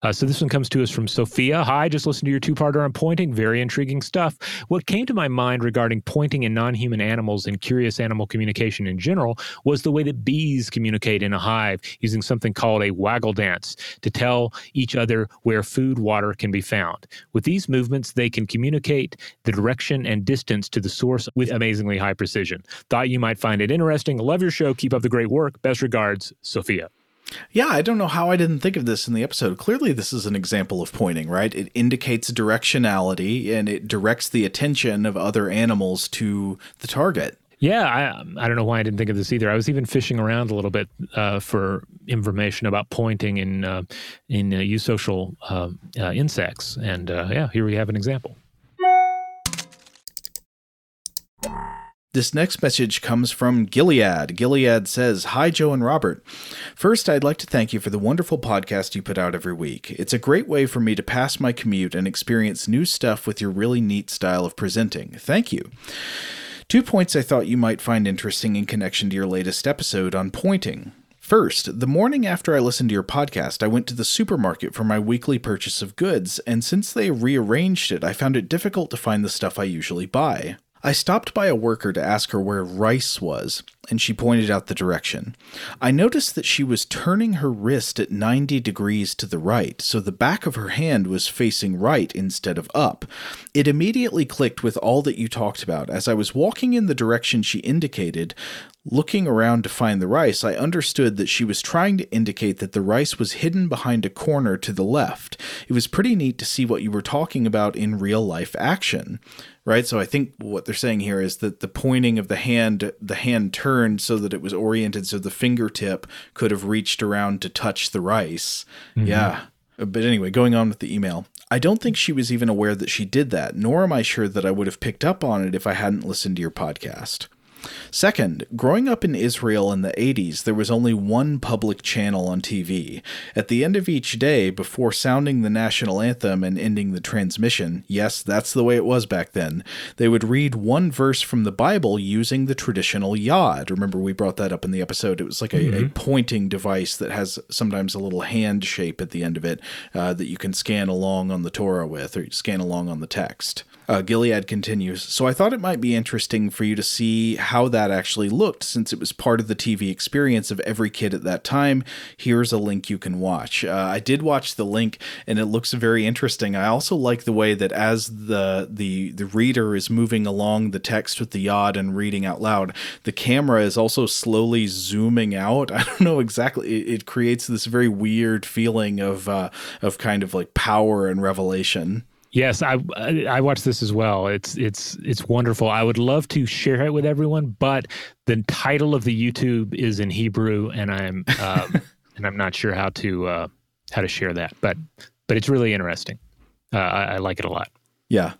Uh, so this one comes to us from Sophia. Hi, just listened to your two-parter on pointing. Very intriguing stuff. What came to my mind regarding pointing in non-human animals and curious animal communication in general was the way that bees communicate in a hive using something called a waggle dance to tell each other where food water can be found. With these movements, they can communicate the direction and distance to the source with amazingly high precision. Thought you might find it interesting. Love your show. Keep up the great work. Best regards, Sophia. Yeah, I don't know how I didn't think of this in the episode. Clearly, this is an example of pointing, right? It indicates directionality and it directs the attention of other animals to the target. Yeah, I, I don't know why I didn't think of this either. I was even fishing around a little bit uh, for information about pointing in uh, in uh, eusocial uh, uh, insects, and uh, yeah, here we have an example. This next message comes from Gilead. Gilead says, Hi, Joe and Robert. First, I'd like to thank you for the wonderful podcast you put out every week. It's a great way for me to pass my commute and experience new stuff with your really neat style of presenting. Thank you. Two points I thought you might find interesting in connection to your latest episode on pointing. First, the morning after I listened to your podcast, I went to the supermarket for my weekly purchase of goods, and since they rearranged it, I found it difficult to find the stuff I usually buy. I stopped by a worker to ask her where rice was, and she pointed out the direction. I noticed that she was turning her wrist at 90 degrees to the right, so the back of her hand was facing right instead of up. It immediately clicked with all that you talked about. As I was walking in the direction she indicated, Looking around to find the rice, I understood that she was trying to indicate that the rice was hidden behind a corner to the left. It was pretty neat to see what you were talking about in real life action right? So I think what they're saying here is that the pointing of the hand, the hand turned so that it was oriented so the fingertip could have reached around to touch the rice. Mm-hmm. Yeah. But anyway, going on with the email. I don't think she was even aware that she did that, nor am I sure that I would have picked up on it if I hadn't listened to your podcast. Second, growing up in Israel in the 80s, there was only one public channel on TV. At the end of each day, before sounding the national anthem and ending the transmission, yes, that's the way it was back then, they would read one verse from the Bible using the traditional yad. Remember, we brought that up in the episode. It was like a, mm-hmm. a pointing device that has sometimes a little hand shape at the end of it uh, that you can scan along on the Torah with or scan along on the text. Uh, Gilead continues, so I thought it might be interesting for you to see how that actually looked since it was part of the TV experience of every kid at that time. Here's a link you can watch. Uh, I did watch the link and it looks very interesting. I also like the way that as the, the, the reader is moving along the text with the yad and reading out loud, the camera is also slowly zooming out. I don't know exactly. It, it creates this very weird feeling of, uh, of kind of like power and revelation. Yes, I I watched this as well. It's it's it's wonderful. I would love to share it with everyone, but the title of the YouTube is in Hebrew, and I'm um, and I'm not sure how to uh, how to share that. But but it's really interesting. Uh, I, I, like it a lot. Yeah.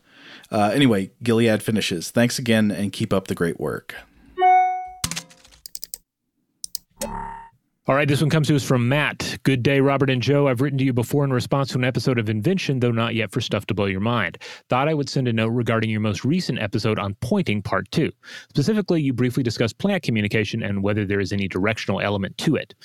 Uh, anyway, Gilead finishes. Thanks again, and keep up the great work. All right, this one comes to us from Matt. Good day, Robert and Joe. I've written to you before in response to an episode of Invention, though not yet for stuff to blow your mind. Thought I would send a note regarding your most recent episode on pointing, part two. Specifically, you briefly discussed plant communication and whether there is any directional element to it.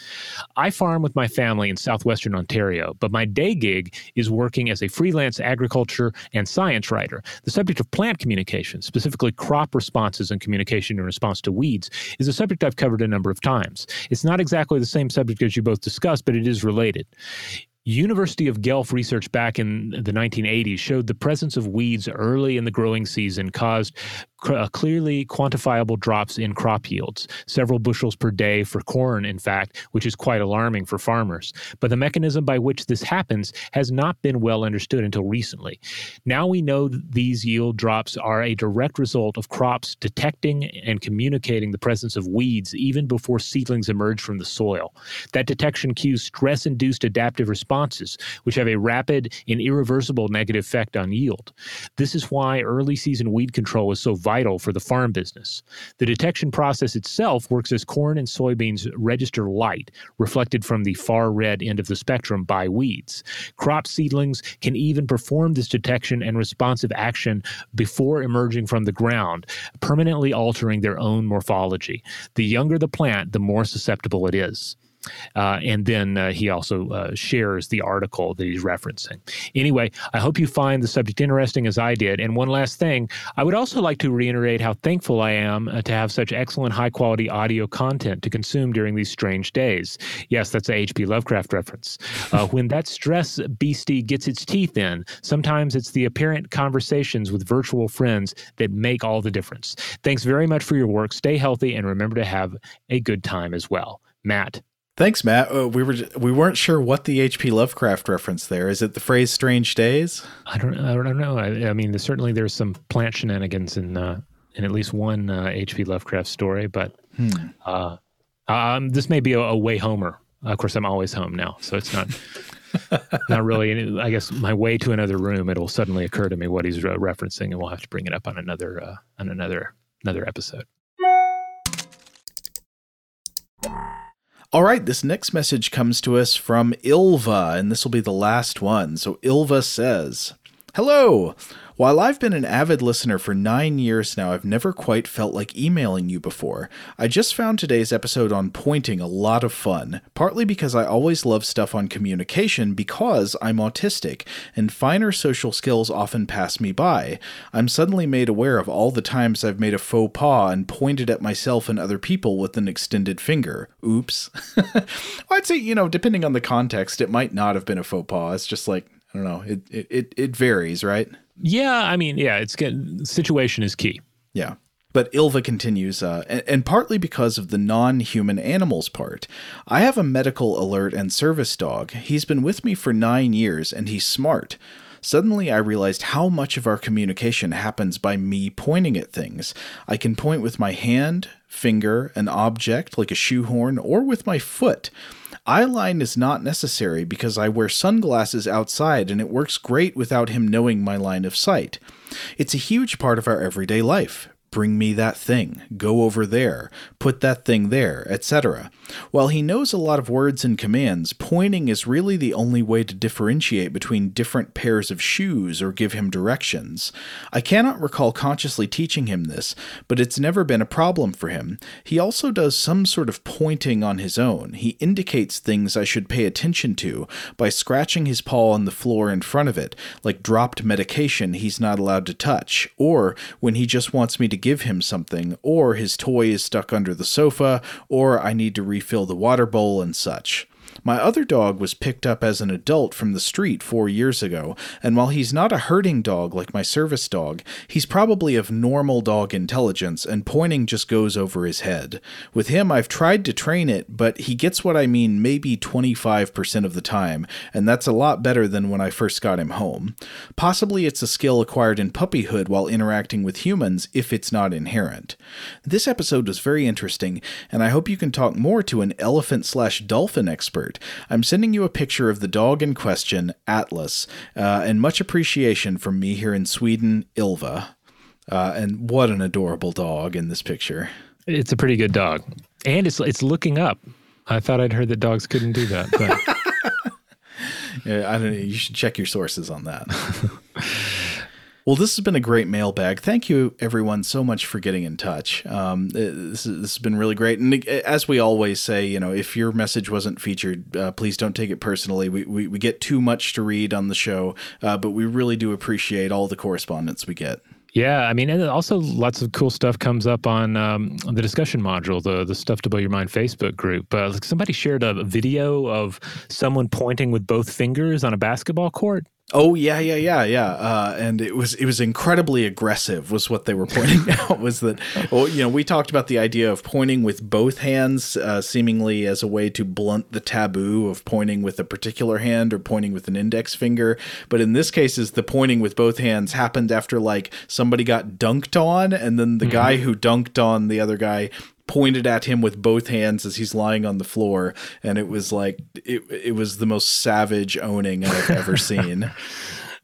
I farm with my family in southwestern Ontario, but my day gig is working as a freelance agriculture and science writer. The subject of plant communication, specifically crop responses and communication in response to weeds, is a subject I've covered a number of times. It's not exactly the same subject as you both discussed, but it is related. University of Guelph research back in the 1980s showed the presence of weeds early in the growing season caused uh, clearly quantifiable drops in crop yields, several bushels per day for corn, in fact, which is quite alarming for farmers. But the mechanism by which this happens has not been well understood until recently. Now we know these yield drops are a direct result of crops detecting and communicating the presence of weeds even before seedlings emerge from the soil. That detection cues stress induced adaptive responses, which have a rapid and irreversible negative effect on yield. This is why early season weed control is so vital vital for the farm business. The detection process itself works as corn and soybeans register light, reflected from the far red end of the spectrum by weeds. Crop seedlings can even perform this detection and responsive action before emerging from the ground, permanently altering their own morphology. The younger the plant, the more susceptible it is. Uh, and then uh, he also uh, shares the article that he's referencing. Anyway, I hope you find the subject interesting as I did. And one last thing, I would also like to reiterate how thankful I am uh, to have such excellent, high quality audio content to consume during these strange days. Yes, that's a H.P. Lovecraft reference. Uh, when that stress beastie gets its teeth in, sometimes it's the apparent conversations with virtual friends that make all the difference. Thanks very much for your work. Stay healthy and remember to have a good time as well. Matt. Thanks, Matt. Uh, we were we weren't sure what the H.P. Lovecraft reference there is. It the phrase "strange days"? I don't. I don't know. I, I mean, certainly there's some plant shenanigans in uh, in at least one uh, H.P. Lovecraft story, but hmm. uh, um, this may be a, a, way homer. Of course, I'm always home now, so it's not not really. I guess my way to another room, it'll suddenly occur to me what he's referencing, and we'll have to bring it up on another uh, on another another episode. All right, this next message comes to us from Ilva, and this will be the last one. So Ilva says, Hello! While I've been an avid listener for nine years now, I've never quite felt like emailing you before. I just found today's episode on pointing a lot of fun, partly because I always love stuff on communication because I'm autistic, and finer social skills often pass me by. I'm suddenly made aware of all the times I've made a faux pas and pointed at myself and other people with an extended finger. Oops. well, I'd say, you know, depending on the context, it might not have been a faux pas. It's just like, I don't know, it, it, it varies, right? Yeah, I mean, yeah, it's good. Situation is key. Yeah. But Ilva continues, uh, and, and, partly because of the non human animals part. I have a medical alert and service dog. He's been with me for nine years, and he's smart. Suddenly, I realized how much of our communication happens by me pointing at things. I can point with my hand, finger, an object like a shoehorn, or with my foot. Eyeline is not necessary because I wear sunglasses outside and it works great without him knowing my line of sight. It's a huge part of our everyday life bring me that thing, go over there, put that thing there, etc. While he knows a lot of words and commands, pointing is really the only way to differentiate between different pairs of shoes or give him directions. I cannot recall consciously teaching him this, but it's never been a problem for him. He also does some sort of pointing on his own. He indicates things I should pay attention to by scratching his paw on the floor in front of it, like dropped medication he's not allowed to touch, or when he just wants me to give him something, or his toy is stuck under the sofa, or I need to refill the water bowl and such. My other dog was picked up as an adult from the street four years ago, and while he's not a herding dog like my service dog, he's probably of normal dog intelligence, and pointing just goes over his head. With him, I've tried to train it, but he gets what I mean maybe 25% of the time, and that's a lot better than when I first got him home. Possibly it's a skill acquired in puppyhood while interacting with humans if it's not inherent. This episode was very interesting, and I hope you can talk more to an elephant slash dolphin expert I'm sending you a picture of the dog in question, Atlas, uh, and much appreciation from me here in Sweden, Ilva. Uh, and what an adorable dog in this picture. It's a pretty good dog, and it's it's looking up. I thought I'd heard that dogs couldn't do that, but yeah, I don't know. You should check your sources on that. Well, this has been a great mailbag. Thank you, everyone, so much for getting in touch. Um, this, this, has been really great. And as we always say, you know, if your message wasn't featured, uh, please don't take it personally. We, we, we, get too much to read on the show, uh, but we really do appreciate all the correspondence we get. Yeah, I mean, and also lots of cool stuff comes up on, um, the discussion module, the the Stuff to Blow Your Mind Facebook group. Uh, somebody shared a video of someone pointing with both fingers on a basketball court. Oh yeah, yeah, yeah, yeah. Uh, and it was it was incredibly aggressive. Was what they were pointing out was that. Well, you know, we talked about the idea of pointing with both hands, uh, seemingly as a way to blunt the taboo of pointing with a particular hand or pointing with an index finger. But in this case, is the pointing with both hands happened after like somebody got dunked on, and then the mm-hmm. guy who dunked on the other guy pointed at him with both hands as he's lying on the floor and it was like it, it was the most savage owning i've ever seen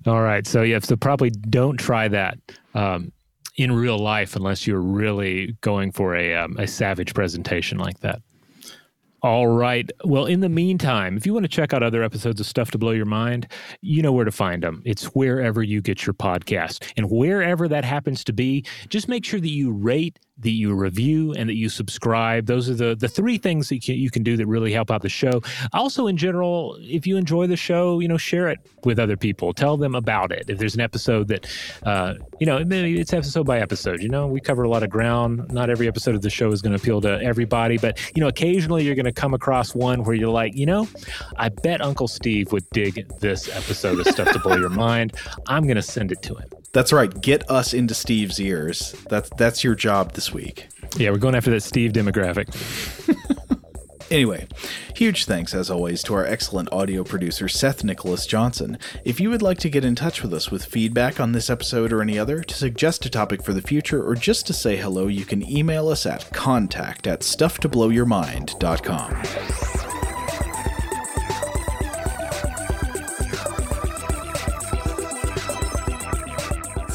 all right so yeah so probably don't try that um, in real life unless you're really going for a, um, a savage presentation like that. All right. Well, in the meantime, if you want to check out other episodes of Stuff to Blow Your Mind, you know where to find them. It's wherever you get your podcast. And wherever that happens to be, just make sure that you rate that you review and that you subscribe. Those are the the three things that you can, you can do that really help out the show. Also, in general, if you enjoy the show, you know, share it with other people. Tell them about it. If there's an episode that, uh, you know, maybe it's episode by episode. You know, we cover a lot of ground. Not every episode of the show is going to appeal to everybody, but you know, occasionally you're going to come across one where you're like, you know, I bet Uncle Steve would dig this episode of Stuff to Blow Your Mind. I'm going to send it to him. That's right. Get us into Steve's ears. That's that's your job this week. Yeah, we're going after that Steve demographic. Anyway, huge thanks as always to our excellent audio producer, Seth Nicholas Johnson. If you would like to get in touch with us with feedback on this episode or any other, to suggest a topic for the future, or just to say hello, you can email us at contact at stufftoblowyourmind.com.